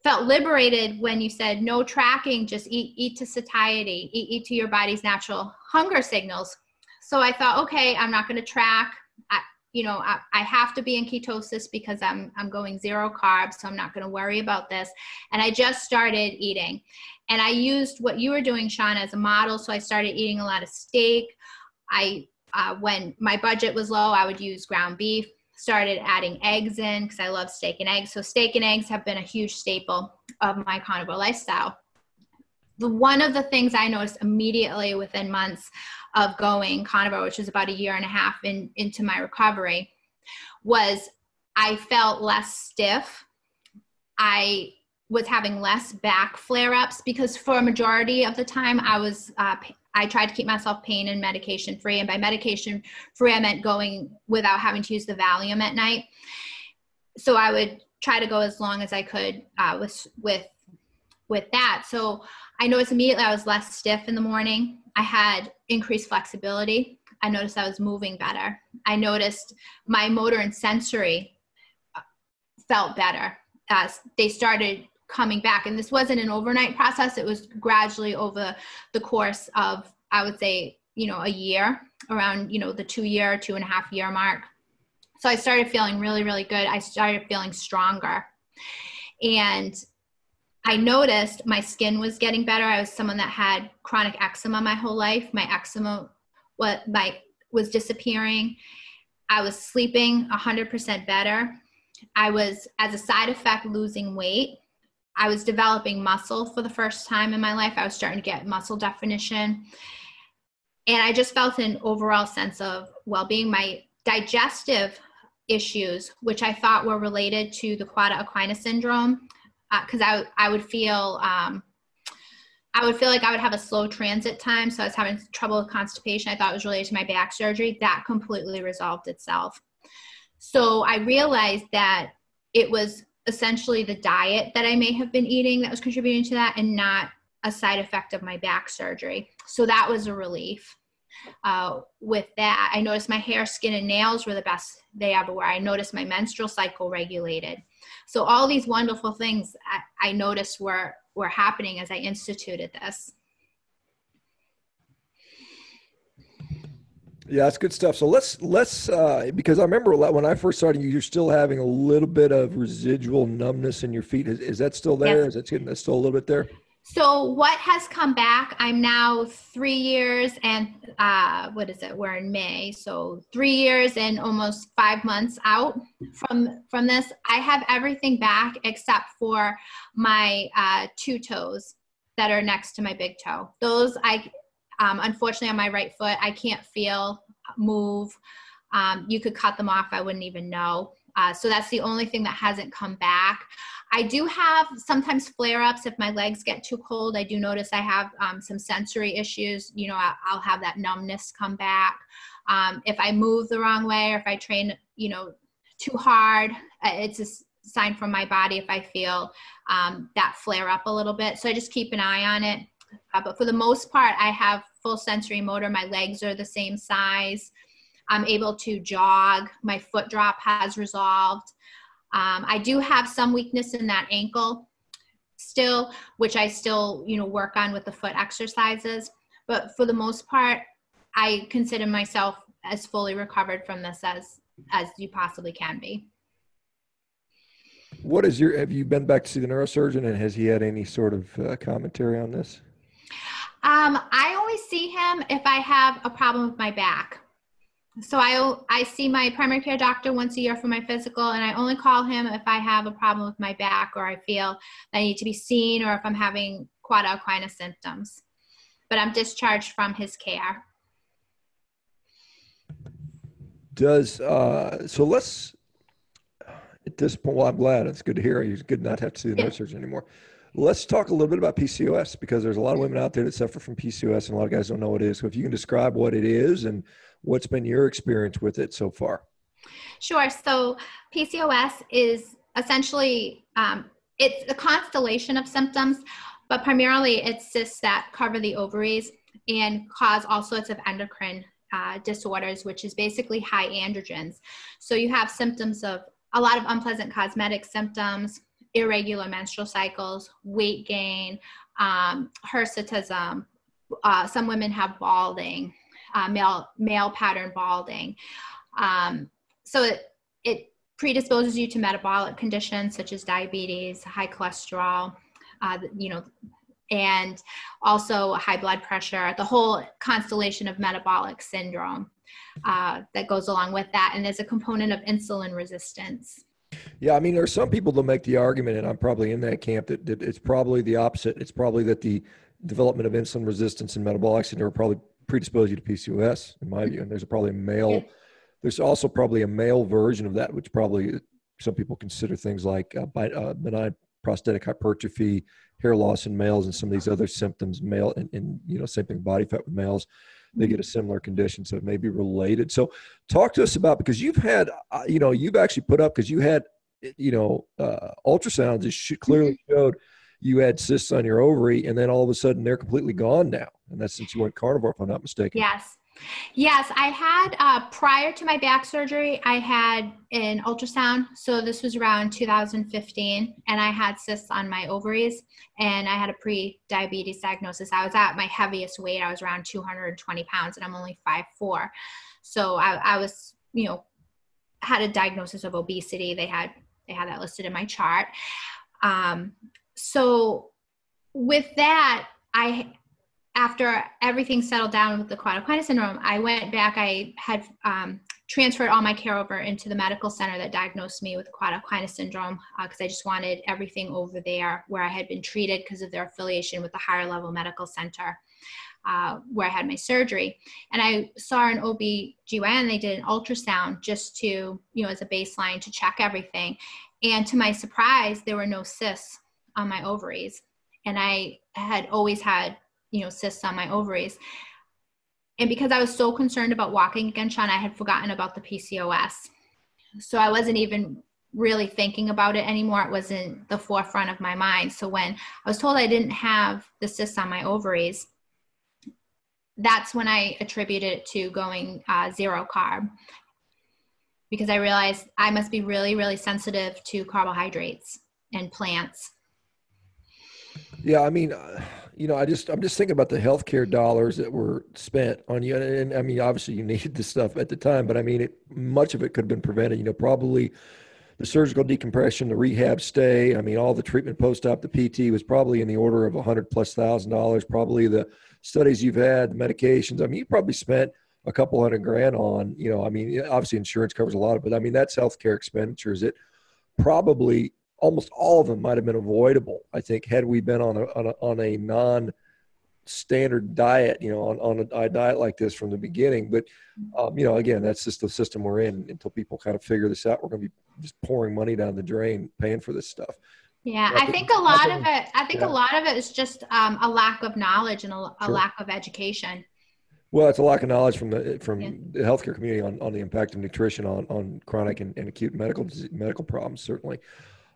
felt liberated when you said no tracking just eat eat to satiety eat, eat to your body's natural hunger signals so i thought okay i'm not going to track I, you know I, I have to be in ketosis because i'm i'm going zero carbs so i'm not going to worry about this and i just started eating and i used what you were doing Shawn as a model so i started eating a lot of steak i uh, when my budget was low i would use ground beef started adding eggs in because I love steak and eggs. So steak and eggs have been a huge staple of my carnivore lifestyle. The one of the things I noticed immediately within months of going carnivore, which was about a year and a half in, into my recovery, was I felt less stiff. I was having less back flare ups because for a majority of the time I was uh, I tried to keep myself pain and medication free. And by medication free, I meant going without having to use the Valium at night. So I would try to go as long as I could uh, with with with that. So I noticed immediately I was less stiff in the morning. I had increased flexibility. I noticed I was moving better. I noticed my motor and sensory uh, felt better as they started coming back. And this wasn't an overnight process, it was gradually over the course of, I would say, you know, a year, around, you know, the two year, two and a half year mark. So I started feeling really, really good. I started feeling stronger. And I noticed my skin was getting better. I was someone that had chronic eczema my whole life. My eczema what my was disappearing. I was sleeping 100% better. I was, as a side effect, losing weight. I was developing muscle for the first time in my life. I was starting to get muscle definition. And I just felt an overall sense of well being. My digestive issues, which I thought were related to the cauda equina syndrome, because uh, I, I would feel. Um, I would feel like I would have a slow transit time. So I was having trouble with constipation. I thought it was related to my back surgery. That completely resolved itself. So I realized that it was essentially the diet that I may have been eating that was contributing to that and not a side effect of my back surgery. So that was a relief. Uh, with that, I noticed my hair, skin, and nails were the best they ever were. I noticed my menstrual cycle regulated. So all these wonderful things I, I noticed were were happening as I instituted this. Yeah, that's good stuff. So let's let's uh, because I remember when I first started, you, you're still having a little bit of residual numbness in your feet. Is, is that still there? Yes. Is that, that still a little bit there? So what has come back? I'm now three years and uh, what is it? We're in May, so three years and almost five months out from from this. I have everything back except for my uh, two toes that are next to my big toe. Those I, um, unfortunately, on my right foot, I can't feel move. Um, you could cut them off; I wouldn't even know. Uh, so that's the only thing that hasn't come back. I do have sometimes flare ups if my legs get too cold. I do notice I have um, some sensory issues. You know, I'll, have that numbness come back. Um, if I move the wrong way or if I train, you know, too hard, uh, it's a sign from my body if I feel um, that flare up a little bit. So I just keep an eye on it. Uh, but for the most part, I have full sensory motor. My legs are the same size. I'm able to jog. My foot drop has resolved. Um, I do have some weakness in that ankle still, which I still, you know, work on with the foot exercises. But for the most part, I consider myself as fully recovered from this as as you possibly can be. What is your? Have you been back to see the neurosurgeon, and has he had any sort of uh, commentary on this? Um, I only see him if I have a problem with my back so I I see my primary care doctor once a year for my physical, and I only call him if I have a problem with my back or I feel that I need to be seen or if I'm having cauda equina symptoms. But I'm discharged from his care. Does uh, so? Let's at this point. Well, I'm glad. It's good to hear. It's good not to have to see the yeah. surgeon anymore. Let's talk a little bit about PCOS because there's a lot of women out there that suffer from PCOS, and a lot of guys don't know what it is. So if you can describe what it is and what's been your experience with it so far? Sure. So PCOS is essentially um, it's a constellation of symptoms, but primarily it's cysts that cover the ovaries and cause all sorts of endocrine uh, disorders, which is basically high androgens. So you have symptoms of a lot of unpleasant cosmetic symptoms, irregular menstrual cycles, weight gain, um, hirsutism. Uh, some women have balding, uh, male male pattern balding. Um, so it it predisposes you to metabolic conditions such as diabetes, high cholesterol, uh, you know, and also high blood pressure. The whole constellation of metabolic syndrome uh, that goes along with that, and there's a component of insulin resistance. Yeah, I mean, there are some people that make the argument, and I'm probably in that camp, that, that it's probably the opposite. It's probably that the development of insulin resistance and metabolic syndrome probably predispose you to PCOS, in my view. And there's probably a male, there's also probably a male version of that, which probably some people consider things like uh, uh, benign prostatic hypertrophy, hair loss in males, and some of these other symptoms. Male and, and you know same thing, body fat with males. They get a similar condition, so it may be related. So, talk to us about because you've had, uh, you know, you've actually put up because you had, you know, uh, ultrasounds that clearly showed you had cysts on your ovary, and then all of a sudden they're completely gone now. And that's since you went carnivore, if I'm not mistaken. Yes. Yes, I had uh, prior to my back surgery, I had an ultrasound. So this was around 2015, and I had cysts on my ovaries, and I had a pre-diabetes diagnosis. I was at my heaviest weight. I was around 220 pounds, and I'm only 5'4". So I, I was, you know, had a diagnosis of obesity. They had they had that listed in my chart. Um, so with that, I after everything settled down with the cauda syndrome, I went back. I had um, transferred all my care over into the medical center that diagnosed me with cauda syndrome because uh, I just wanted everything over there where I had been treated because of their affiliation with the higher level medical center. Uh, where I had my surgery. And I saw an OB-GYN, they did an ultrasound just to, you know, as a baseline to check everything. And to my surprise, there were no cysts on my ovaries. And I had always had, you know, cysts on my ovaries. And because I was so concerned about walking again, Shawn, I had forgotten about the PCOS. So I wasn't even really thinking about it anymore. It wasn't the forefront of my mind. So when I was told I didn't have the cysts on my ovaries, that's when I attributed it to going uh, zero carb because I realized I must be really, really sensitive to carbohydrates and plants. Yeah, I mean, uh, you know, I just I'm just thinking about the healthcare dollars that were spent on you, and, and I mean, obviously you needed the stuff at the time, but I mean, it, much of it could have been prevented. You know, probably the surgical decompression, the rehab stay. I mean, all the treatment post op, the PT was probably in the order of a hundred plus thousand dollars. Probably the studies you've had, the medications. I mean, you probably spent a couple hundred grand on. You know, I mean, obviously insurance covers a lot of it. I mean, that's healthcare expenditures. It probably almost all of them might have been avoidable. I think had we been on a on a, on a non standard diet, you know, on, on a, a, diet like this from the beginning. But, um, you know, again, that's just the system we're in until people kind of figure this out. We're going to be just pouring money down the drain, paying for this stuff. Yeah, I think a lot of it, I think yeah. a lot of it is just um, a lack of knowledge and a, a sure. lack of education. Well, it's a lack of knowledge from the from yeah. the healthcare community on, on the impact of nutrition on, on chronic and, and acute medical medical problems, certainly.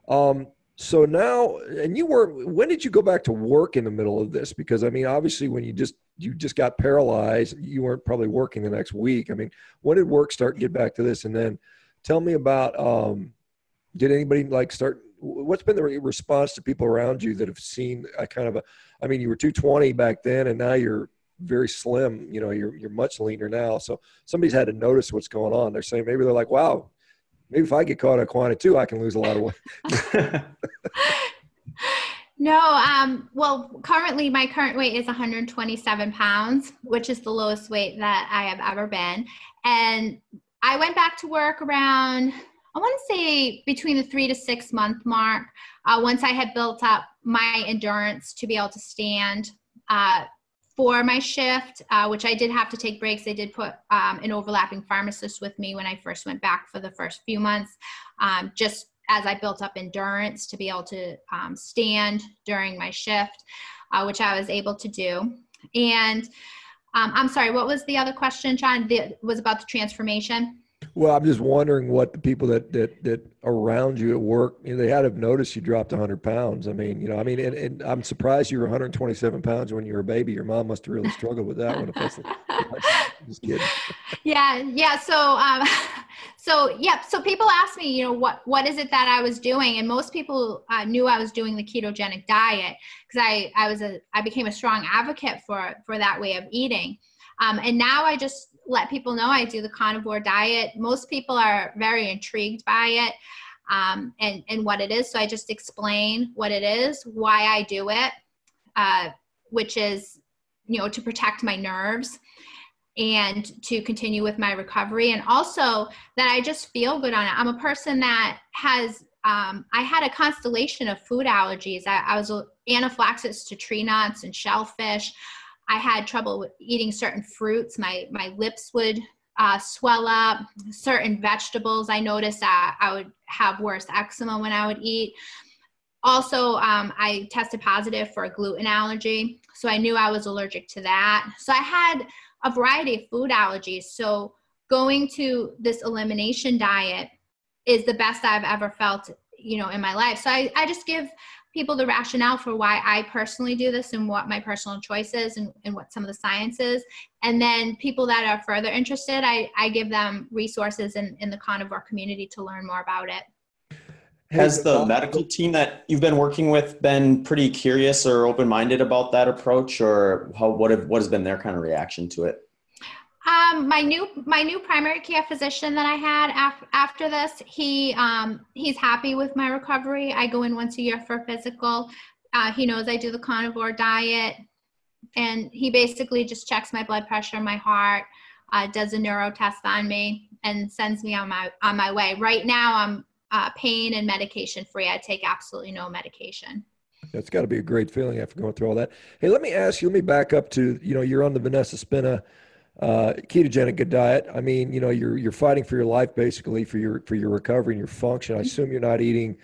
Um, so now and you were when did you go back to work in the middle of this because i mean obviously when you just you just got paralyzed you weren't probably working the next week i mean when did work start get back to this and then tell me about um did anybody like start what's been the response to people around you that have seen a kind of a i mean you were 220 back then and now you're very slim you know you're you're much leaner now so somebody's had to notice what's going on they're saying maybe they're like wow maybe if I get caught at quantity too, I can lose a lot of weight. no, um, well, currently my current weight is 127 pounds, which is the lowest weight that I have ever been. And I went back to work around, I want to say between the three to six month mark. Uh, once I had built up my endurance to be able to stand uh, for my shift, uh, which I did have to take breaks, they did put um, an overlapping pharmacist with me when I first went back for the first few months, um, just as I built up endurance to be able to um, stand during my shift, uh, which I was able to do. And um, I'm sorry, what was the other question, John? The, was about the transformation. Well, I'm just wondering what the people that that that around you at work, you know, they had to have noticed you dropped 100 pounds. I mean, you know, I mean, and, and I'm surprised you were 127 pounds when you were a baby. Your mom must have really struggled with that one. If that's just kidding. Yeah, yeah. So, um, so yeah. So people ask me, you know, what what is it that I was doing, and most people uh, knew I was doing the ketogenic diet because I I was a I became a strong advocate for for that way of eating. Um, and now I just let people know I do the carnivore diet. Most people are very intrigued by it um, and, and what it is. So I just explain what it is, why I do it, uh, which is, you know, to protect my nerves and to continue with my recovery. And also that I just feel good on it. I'm a person that has um, I had a constellation of food allergies. I, I was anaphylaxis to tree nuts and shellfish. I had trouble eating certain fruits. My my lips would uh, swell up. Certain vegetables, I noticed that I would have worse eczema when I would eat. Also, um, I tested positive for a gluten allergy, so I knew I was allergic to that. So I had a variety of food allergies. So going to this elimination diet is the best I've ever felt, you know, in my life. So I, I just give people the rationale for why I personally do this and what my personal choice is and, and what some of the science is. And then people that are further interested, I, I give them resources in, in the carnivore community to learn more about it. Has the medical team that you've been working with been pretty curious or open-minded about that approach or how, what, have, what has been their kind of reaction to it? Um, my new my new primary care physician that I had af- after this, he um, he's happy with my recovery. I go in once a year for a physical. Uh, he knows I do the carnivore diet, and he basically just checks my blood pressure, my heart, uh, does a neuro test on me, and sends me on my on my way. Right now, I'm uh, pain and medication free. I take absolutely no medication. That's got to be a great feeling after going through all that. Hey, let me ask you. Let me back up to you know you're on the Vanessa Spina uh, ketogenic diet. I mean, you know, you're you're fighting for your life basically for your for your recovery and your function. I mm-hmm. assume you're not eating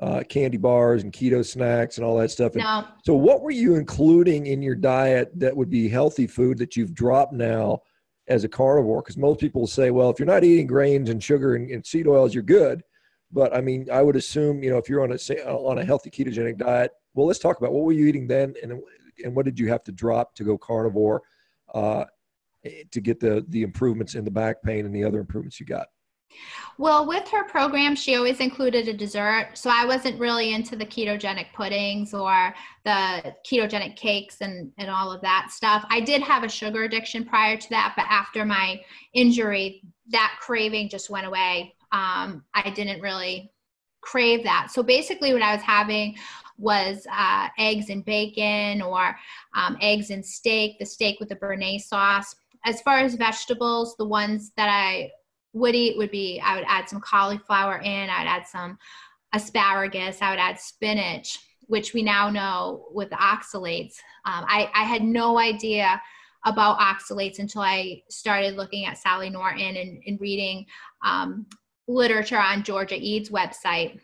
uh, candy bars and keto snacks and all that stuff. No. So, what were you including in your diet that would be healthy food that you've dropped now as a carnivore? Because most people say, well, if you're not eating grains and sugar and, and, seed oils, you're good. But I mean, I would assume, you know, if you're on a on a healthy ketogenic diet, well, let's talk about what were you eating then, and and what did you have to drop to go carnivore? Uh, to get the the improvements in the back pain and the other improvements you got? Well, with her program, she always included a dessert. So I wasn't really into the ketogenic puddings or the ketogenic cakes and, and all of that stuff. I did have a sugar addiction prior to that, but after my injury, that craving just went away. Um, I didn't really crave that. So basically, what I was having was uh, eggs and bacon or um, eggs and steak, the steak with the béarnaise sauce. As far as vegetables, the ones that I would eat would be I would add some cauliflower in, I would add some asparagus, I would add spinach, which we now know with oxalates. Um, I, I had no idea about oxalates until I started looking at Sally Norton and, and reading um, literature on Georgia Ede's website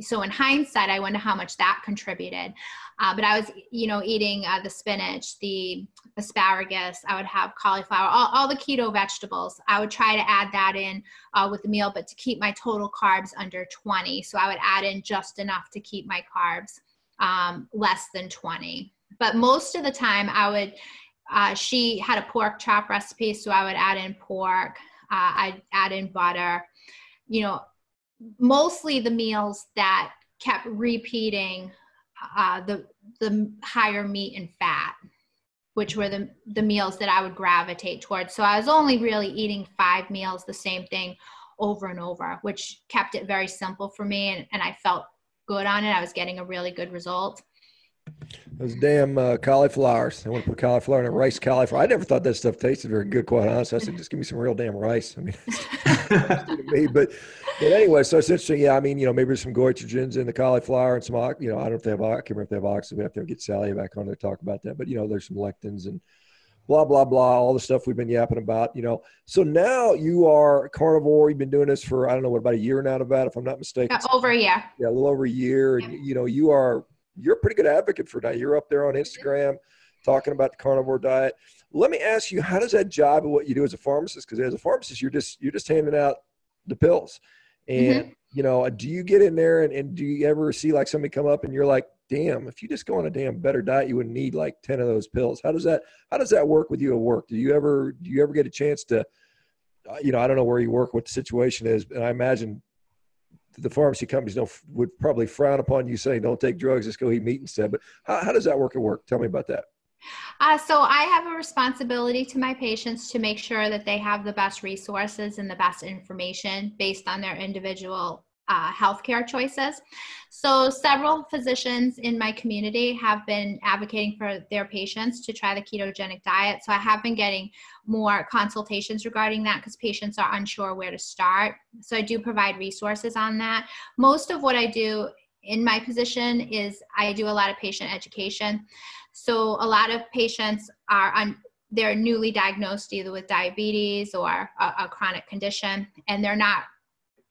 so in hindsight, I wonder how much that contributed. Uh, but I was, you know, eating uh, the spinach, the asparagus. I would have cauliflower, all, all the keto vegetables. I would try to add that in uh, with the meal, but to keep my total carbs under 20. So I would add in just enough to keep my carbs um, less than 20. But most of the time, I would. Uh, she had a pork chop recipe, so I would add in pork. Uh, I'd add in butter. You know, mostly the meals that kept repeating uh, the the higher meat and fat, which were the the meals that I would gravitate towards. So I was only really eating five meals, the same thing over and over, which kept it very simple for me, and, and I felt good on it. I was getting a really good result. Those damn uh, cauliflowers. I want to put cauliflower in a rice cauliflower. I never thought that stuff tasted very good, quite honestly. I said, just give me some real damn rice. I mean, me, but, but anyway, so it's interesting. Yeah, I mean, you know, maybe there's some goitrogens in the cauliflower and some, you know, I don't know if they have, I can't remember if they have oxygen. We have to get Sally back on to talk about that. But, you know, there's some lectins and blah, blah, blah, all the stuff we've been yapping about, you know. So now you are carnivore. You've been doing this for, I don't know, what, about a year now, about if I'm not mistaken. Uh, over a year. Yeah, a little over a year. Yeah. And, you know, you are you're a pretty good advocate for that. You're up there on Instagram talking about the carnivore diet. Let me ask you, how does that job with what you do as a pharmacist? Because as a pharmacist, you're just you're just handing out the pills, and mm-hmm. you know, do you get in there and, and do you ever see like somebody come up and you're like, damn, if you just go on a damn better diet, you wouldn't need like ten of those pills. How does that how does that work with you at work? Do you ever do you ever get a chance to, uh, you know, I don't know where you work, what the situation is, and I imagine the pharmacy companies don't would probably frown upon you saying don't take drugs, just go eat meat instead. But how, how does that work at work? Tell me about that. Uh, so I have a responsibility to my patients to make sure that they have the best resources and the best information based on their individual uh, healthcare choices. So, several physicians in my community have been advocating for their patients to try the ketogenic diet. So, I have been getting more consultations regarding that because patients are unsure where to start. So, I do provide resources on that. Most of what I do in my position is I do a lot of patient education. So, a lot of patients are on they're newly diagnosed either with diabetes or a, a, chronic condition and they're not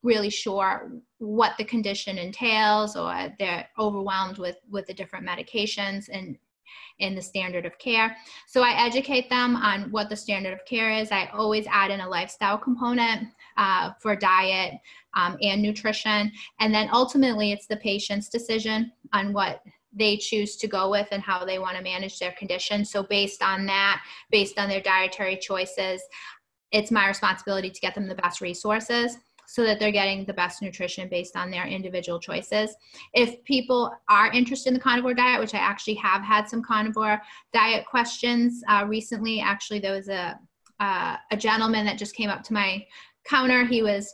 really sure what the condition entails or they're overwhelmed with with the different medications and in the standard of care. So I educate them on what the standard of care is. I always add in a lifestyle component uh, for diet um, and nutrition. And then ultimately, it's the patient's decision on what they choose to go with and how they want to manage their condition. So, based on that, based on their dietary choices, it's my responsibility to get them the best resources so that they're getting the best nutrition based on their individual choices. If people are interested in the carnivore diet, which I actually have had some carnivore diet questions uh, recently, actually, there was a, uh, a gentleman that just came up to my counter. He was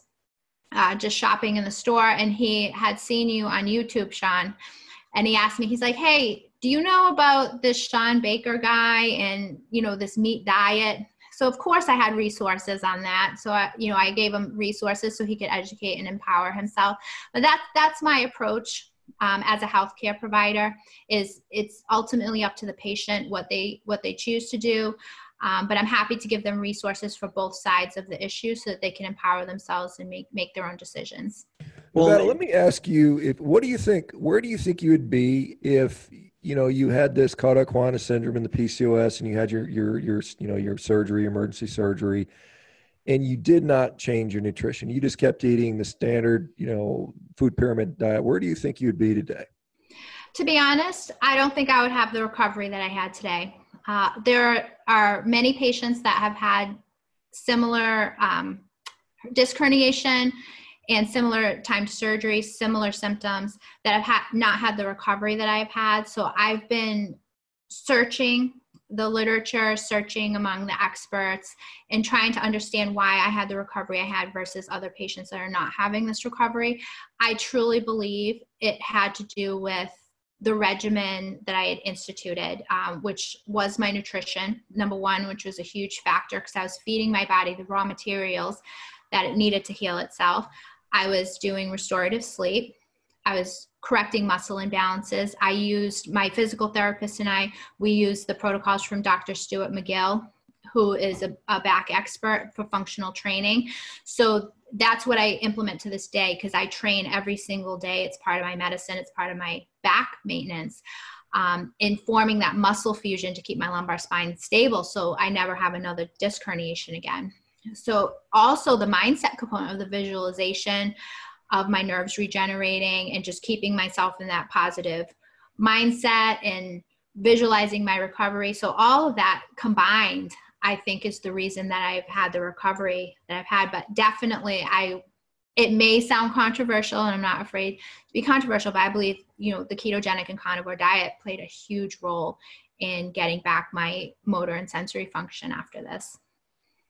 uh, just shopping in the store and he had seen you on YouTube, Shawn. And he asked me, he's like, hey, do you know about this Shawn Baker guy and, you know, this meat diet? So of course I had resources on that. So I, you know, I gave him resources so he could educate and empower himself. But that that's my approach um, as a healthcare provider. Is it's ultimately up to the patient what they what they choose to do. Um, but I'm happy to give them resources for both sides of the issue so that they can empower themselves and make make their own decisions. Well, let me ask you: if what do you think? Where do you think you would be if you know, you had this Cauda syndrome and the PCOS, and you had your your your you know your surgery, emergency surgery, and you did not change your nutrition. You just kept eating the standard, you know, food pyramid diet. Where do you think you'd be today? To be honest, I don't think I would have the recovery that I had today. Uh, there are many patients that have had similar um, disc herniation and similar time to surgery, similar symptoms that have had not had the recovery that I've had. So I've been searching the literature, searching among the experts, and trying to understand why I had the recovery I had versus other patients that are not having this recovery, I truly believe it had to do with the regimen that I had instituted, um, which was my nutrition, number one, which was a huge factor because I was feeding my body the raw materials that it needed to heal itself. I was doing restorative sleep. I was correcting muscle imbalances. I used my physical therapist and I, we used the protocols from Dr. Stuart McGill, who is a, a back expert for functional training. So that's what I implement to this day because I train every single day. It's part of my medicine, it's part of my back maintenance. Um, informing that muscle fusion to keep my lumbar spine stable so I never have another disc herniation again. So, also the mindset component of the visualization of my nerves regenerating and just keeping myself in that positive mindset and visualizing my recovery. So, all of that combined I think is the reason that I've had the recovery that I've had. But definitely, I it may sound controversial, and I'm not afraid to be controversial, but I believe you know the ketogenic and carnivore diet played a huge role in getting back my motor and sensory function after this.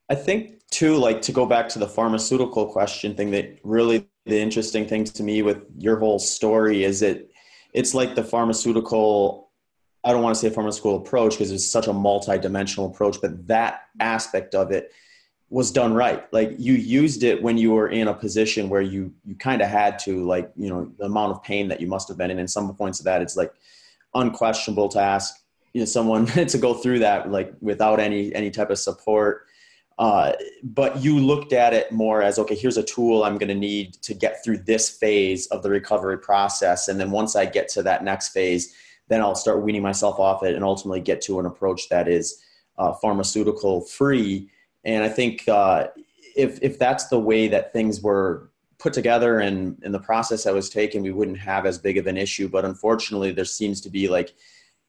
I think too, like to go back to the pharmaceutical question thing, that really the interesting thing to me with your whole story is that it's like the pharmaceutical I don't want to say pharmaceutical approach because it's such a multi-dimensional approach, but that aspect of it was done right. Like you used it when you were in a position where you you kind of had to, like you know, the amount of pain that you must have been in. And some points of that, it's like unquestionable to ask you know someone to go through that like without any any type of support. Uh, but you looked at it more as okay, here's a tool I'm going to need to get through this phase of the recovery process, and then once I get to that next phase then I'll start weaning myself off it and ultimately get to an approach that is uh, pharmaceutical free. And I think uh, if if that's the way that things were put together and in the process that was taken, we wouldn't have as big of an issue. But unfortunately, there seems to be like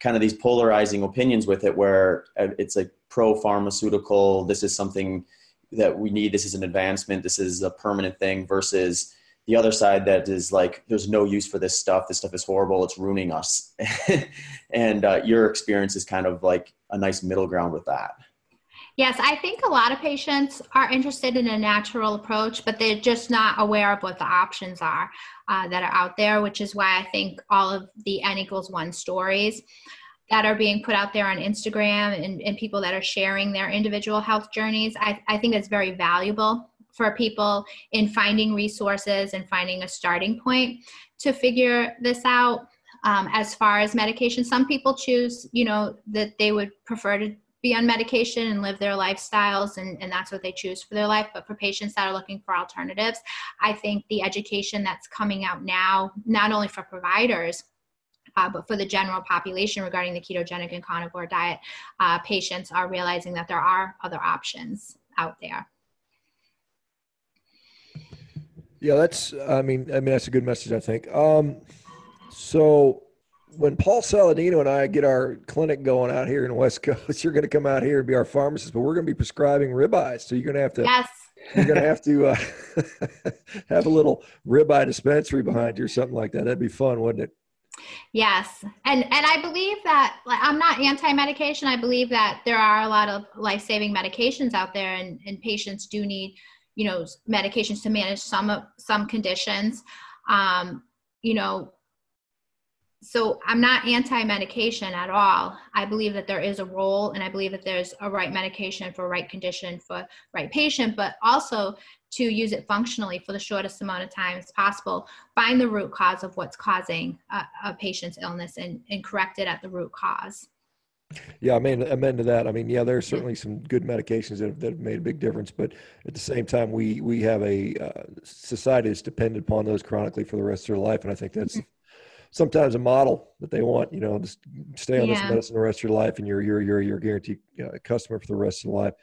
kind of these polarizing opinions with it, where uh, it's like pro pharmaceutical. This is something that we need. This is an advancement. This is a permanent thing versus the other side that is like there's no use for this stuff this stuff is horrible it's ruining us and uh, your experience is kind of like a nice middle ground with that yes i think a lot of patients are interested in a natural approach but they're just not aware of what the options are uh, that are out there which is why i think all of the n equals one stories that are being put out there on instagram and, and people that are sharing their individual health journeys I, I think it's very valuable for people in finding resources and finding a starting point to figure this out. Um, as far as medication, some people choose, you know, that they would prefer to be on medication and live their lifestyles and, and that's what they choose for their life but for patients that are looking for alternatives i think the education that's coming out now not only for providers uh, but for the general population regarding the ketogenic and carnivore diet uh, patients are realizing that there are other options out there yeah, that's. I mean, I mean that's a good message. I think. Um, so when Paul Saladino and I get our clinic going out here in the West Coast, you're going to come out here and be our pharmacist, but we're going to be prescribing ribeyes. So you're going to have to. Yes. You're going to have to uh, have a little ribeye dispensary behind you or something like that. That'd be fun, wouldn't it? Yes, and and I believe that like, I'm not anti-medication. I believe that there are a lot of life-saving medications out there, and, and patients do need you know medications to manage some of some conditions um, you know so i'm not anti-medication at all. I believe that there is a role and i believe that there's a right medication for right condition for right patient but also to use it functionally for the shortest amount of time as possible. Find the root cause of what's causing a, a patient's illness and, and correct it at the root cause. Yeah, I mean, amen to that. I mean, yeah, there are certainly some good medications that have, that have made a big difference, but at the same time, we we have a uh, society that's dependent upon those chronically for the rest of their life, and I think that's sometimes a model that they want. You know, just stay on yeah. this medicine the rest of your life, and you're you're you're you're guaranteed you know, customer for the rest of the life.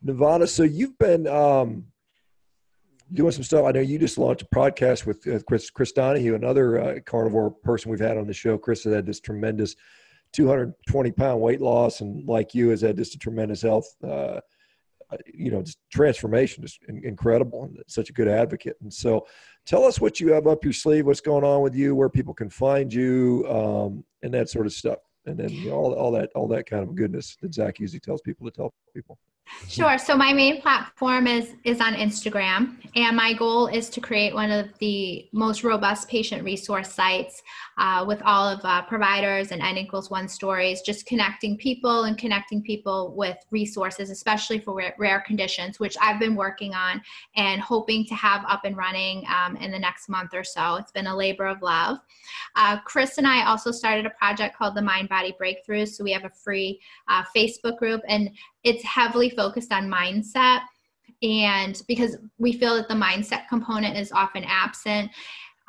Nevada, so you've been um, doing some stuff. I know you just launched a podcast with uh, Chris Chris Donahue, another uh, carnivore person we've had on the show. Chris has had this tremendous 220 pound weight loss and like you has had just a tremendous health uh, you know just transformation just incredible and such a good advocate and so tell us what you have up your sleeve what's going on with you where people can find you um, and that sort of stuff and then you know, all all that all that kind of goodness that Zach usually tells people to tell people. Sure. So my main platform is is on Instagram, and my goal is to create one of the most robust patient resource sites uh, with all of uh, providers and N equals one stories, just connecting people and connecting people with resources, especially for rare, rare conditions, which I've been working on and hoping to have up and running um, in the next month or so. It's been a labor of love. Uh, Chris and I also started a project called the Mind Body Breakthroughs. So we have a free uh, Facebook group, and it's heavily focused on mindset. And because we feel that the mindset component is often absent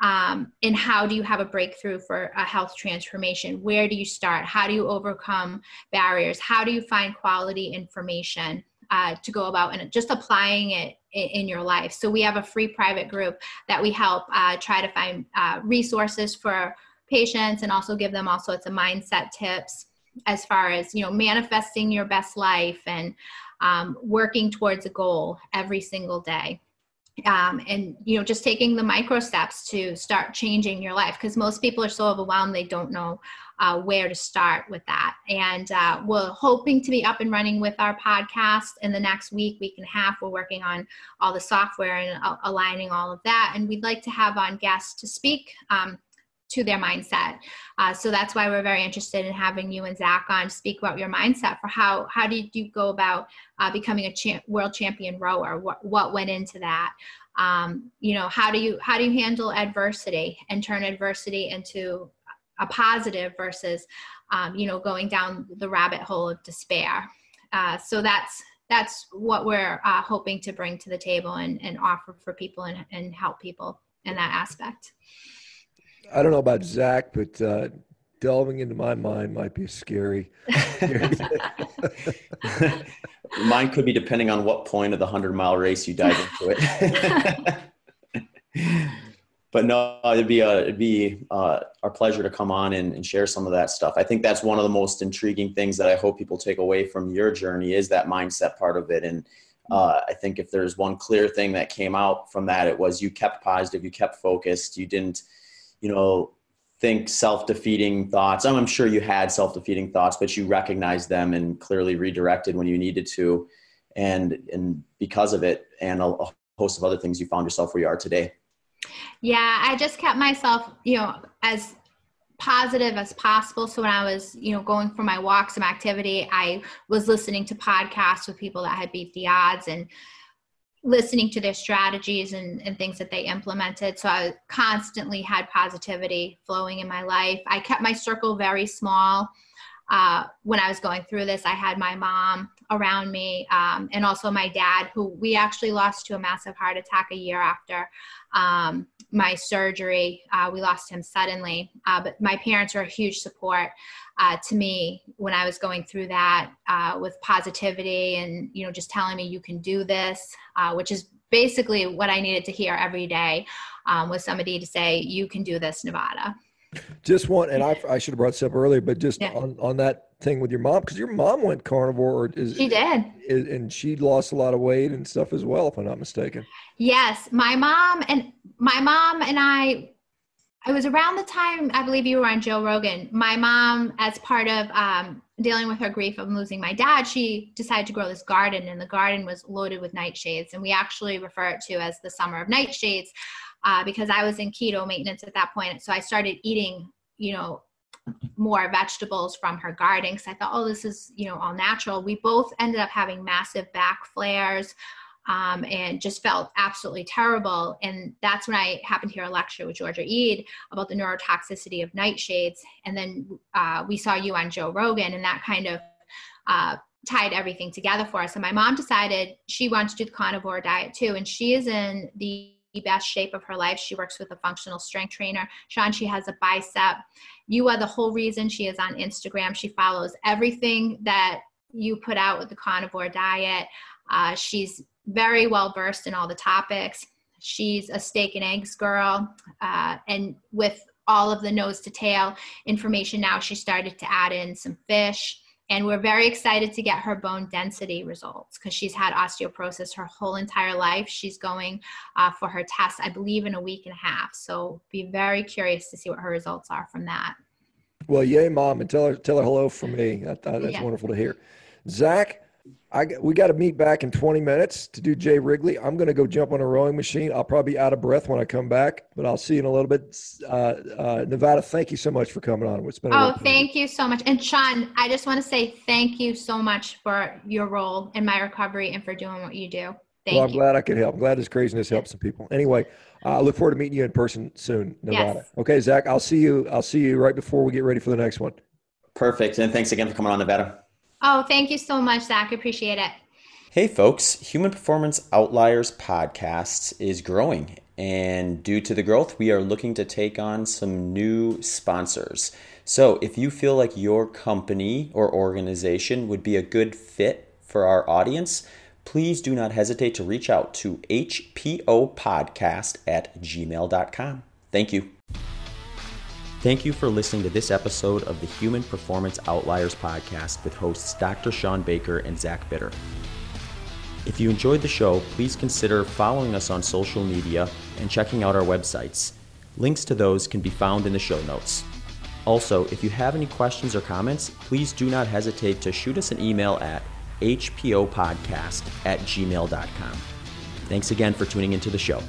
um, and how do you have a breakthrough for a health transformation? Where do you start? How do you overcome barriers? How do you find quality information uh, to go about and just applying it in, your life? So we have a free private group that we help uh, try to find uh, resources for patients and also give them all sorts of mindset tips as far as you know manifesting your best life and um, working towards a goal every single day. Um, and you know just taking the micro steps to start changing your life because most people are so overwhelmed they don't know uh, where to start with that. And uh, we're hoping to be up and running with our podcast in the next week week and a half. We're working on all the software and uh, aligning all of that. And we'd like to have on guests to speak um, to their mindset. Uh, so that's why we're very interested in having you and Zach on to speak about your mindset for how how did you go about uh, becoming a world champion rower? What what went into that? Um, you know, how do you how do you handle adversity and turn adversity into a positive versus um, you know going down the rabbit hole of despair? Uh, so that's that's what we're uh, hoping to bring to the table and, and offer for people and, and help people in that aspect. I don't know about Zach, but uh, delving into my mind might be scary. Mine could be depending on what point of the hundred mile race you dive into it. but no, it'd be a, it'd be uh, our pleasure to come on and, and, share some of that stuff. I think that's one of the most intriguing things that I hope people take away from your journey is that mindset part of it. And uh, I think if there's one clear thing that came out from that, it was you kept positive, you kept focused, you didn't you know, think self-defeating thoughts. I'm, sure you had self-defeating thoughts, but you recognized them and clearly redirected when you needed to. And, and because of it and a, a host of other things, you found yourself where you are today. Yeah, I just kept myself, you know, as positive as possible. So when I was, you know, going for my walks and activity, I was listening to podcasts with people that had beat the odds and listening to their strategies and, and things that they implemented. So I constantly had positivity flowing in my life. I kept my circle very small. Uh, when I was going through this, I had my mom around me um, and also my dad, who we actually lost to a massive heart attack a year after um, my surgery. Uh, we lost him suddenly, uh, but my parents were a huge support uh, to me when I was going through that uh, with positivity and you know just telling me you can do this, uh, which is basically what I needed to hear every day um, with somebody to say you can do this, Nevada. Just one, and I, I should have brought this up earlier, but just yeah. on, on that thing with your mom, because your mom went carnivore, or is, she did, is, and she lost a lot of weight and stuff as well, if I'm not mistaken. Yes, my mom and my mom and I it was around the time I believe you were on Joe Rogan. My mom, as part of um, dealing with her grief of losing my dad, she decided to grow this garden, and the garden was loaded with nightshades. And we actually refer it to as the summer of nightshades uh, because I was in keto maintenance at that point. So I started eating, you know, more vegetables from her garden because I thought, oh, this is, you know, all natural. We both ended up having massive back flares um, and just felt absolutely terrible. And that's when I happened to hear a lecture with Georgia Ede about the neurotoxicity of nightshades. And then uh, we saw you on Joe Rogan, and that kind of uh, tied everything together for us. And my mom decided she wants to do the carnivore diet too, and she is in the best shape of her life. She works with a functional strength trainer. Shawn, she has a bicep. You are the whole reason she is on Instagram. She follows everything that you put out with the carnivore diet. Uh, she's very well versed in all the topics. She's a steak and eggs girl. Uh, and with all of the nose to tail information now, she started to add in some fish. And we're very excited to get her bone density results because she's had osteoporosis her whole entire life. She's going uh, for her test, I believe, in a week and a half. So be very curious to see what her results are from that. Well, yay, mom, and tell her tell her hello from me. That, that's Yeah. wonderful to hear. Zach, I got- we got to meet back in 20 minutes to do Jay Wrigley. I'm going to go jump on a rowing machine. I'll probably be out of breath when I come back, but I'll see you in a little bit. Uh, uh, Nevada, thank you so much for coming on. It's been a Oh, thank you so much. And Shawn, I just want to say thank you so much for your role in my recovery and for doing what you do. Thank well, I'm you. glad I could help. I'm glad this craziness helps some people. Anyway, uh, I look forward to meeting you in person soon, Nevada. Yes. Okay, Zach, I'll see you. I'll see you right before we get ready for the next one. Perfect. And thanks again for coming on, Nevada. Oh, thank you so much, Zach. Appreciate it. Hey folks, Human Performance Outliers podcast is growing, and due to the growth, we are looking to take on some new sponsors. So, if you feel like your company or organization would be a good fit for our audience, please do not hesitate to reach out to hpopodcast at gmail.com. Thank you. Thank you for listening to this episode of the Human Performance Outliers podcast with hosts Dr. Shawn Baker and Zach Bitter. If you enjoyed the show, please consider following us on social media and checking out our websites. Links to those can be found in the show notes. Also, if you have any questions or comments, please do not hesitate to shoot us an email at hpopodcast at gmail.com. Thanks again for tuning into the show.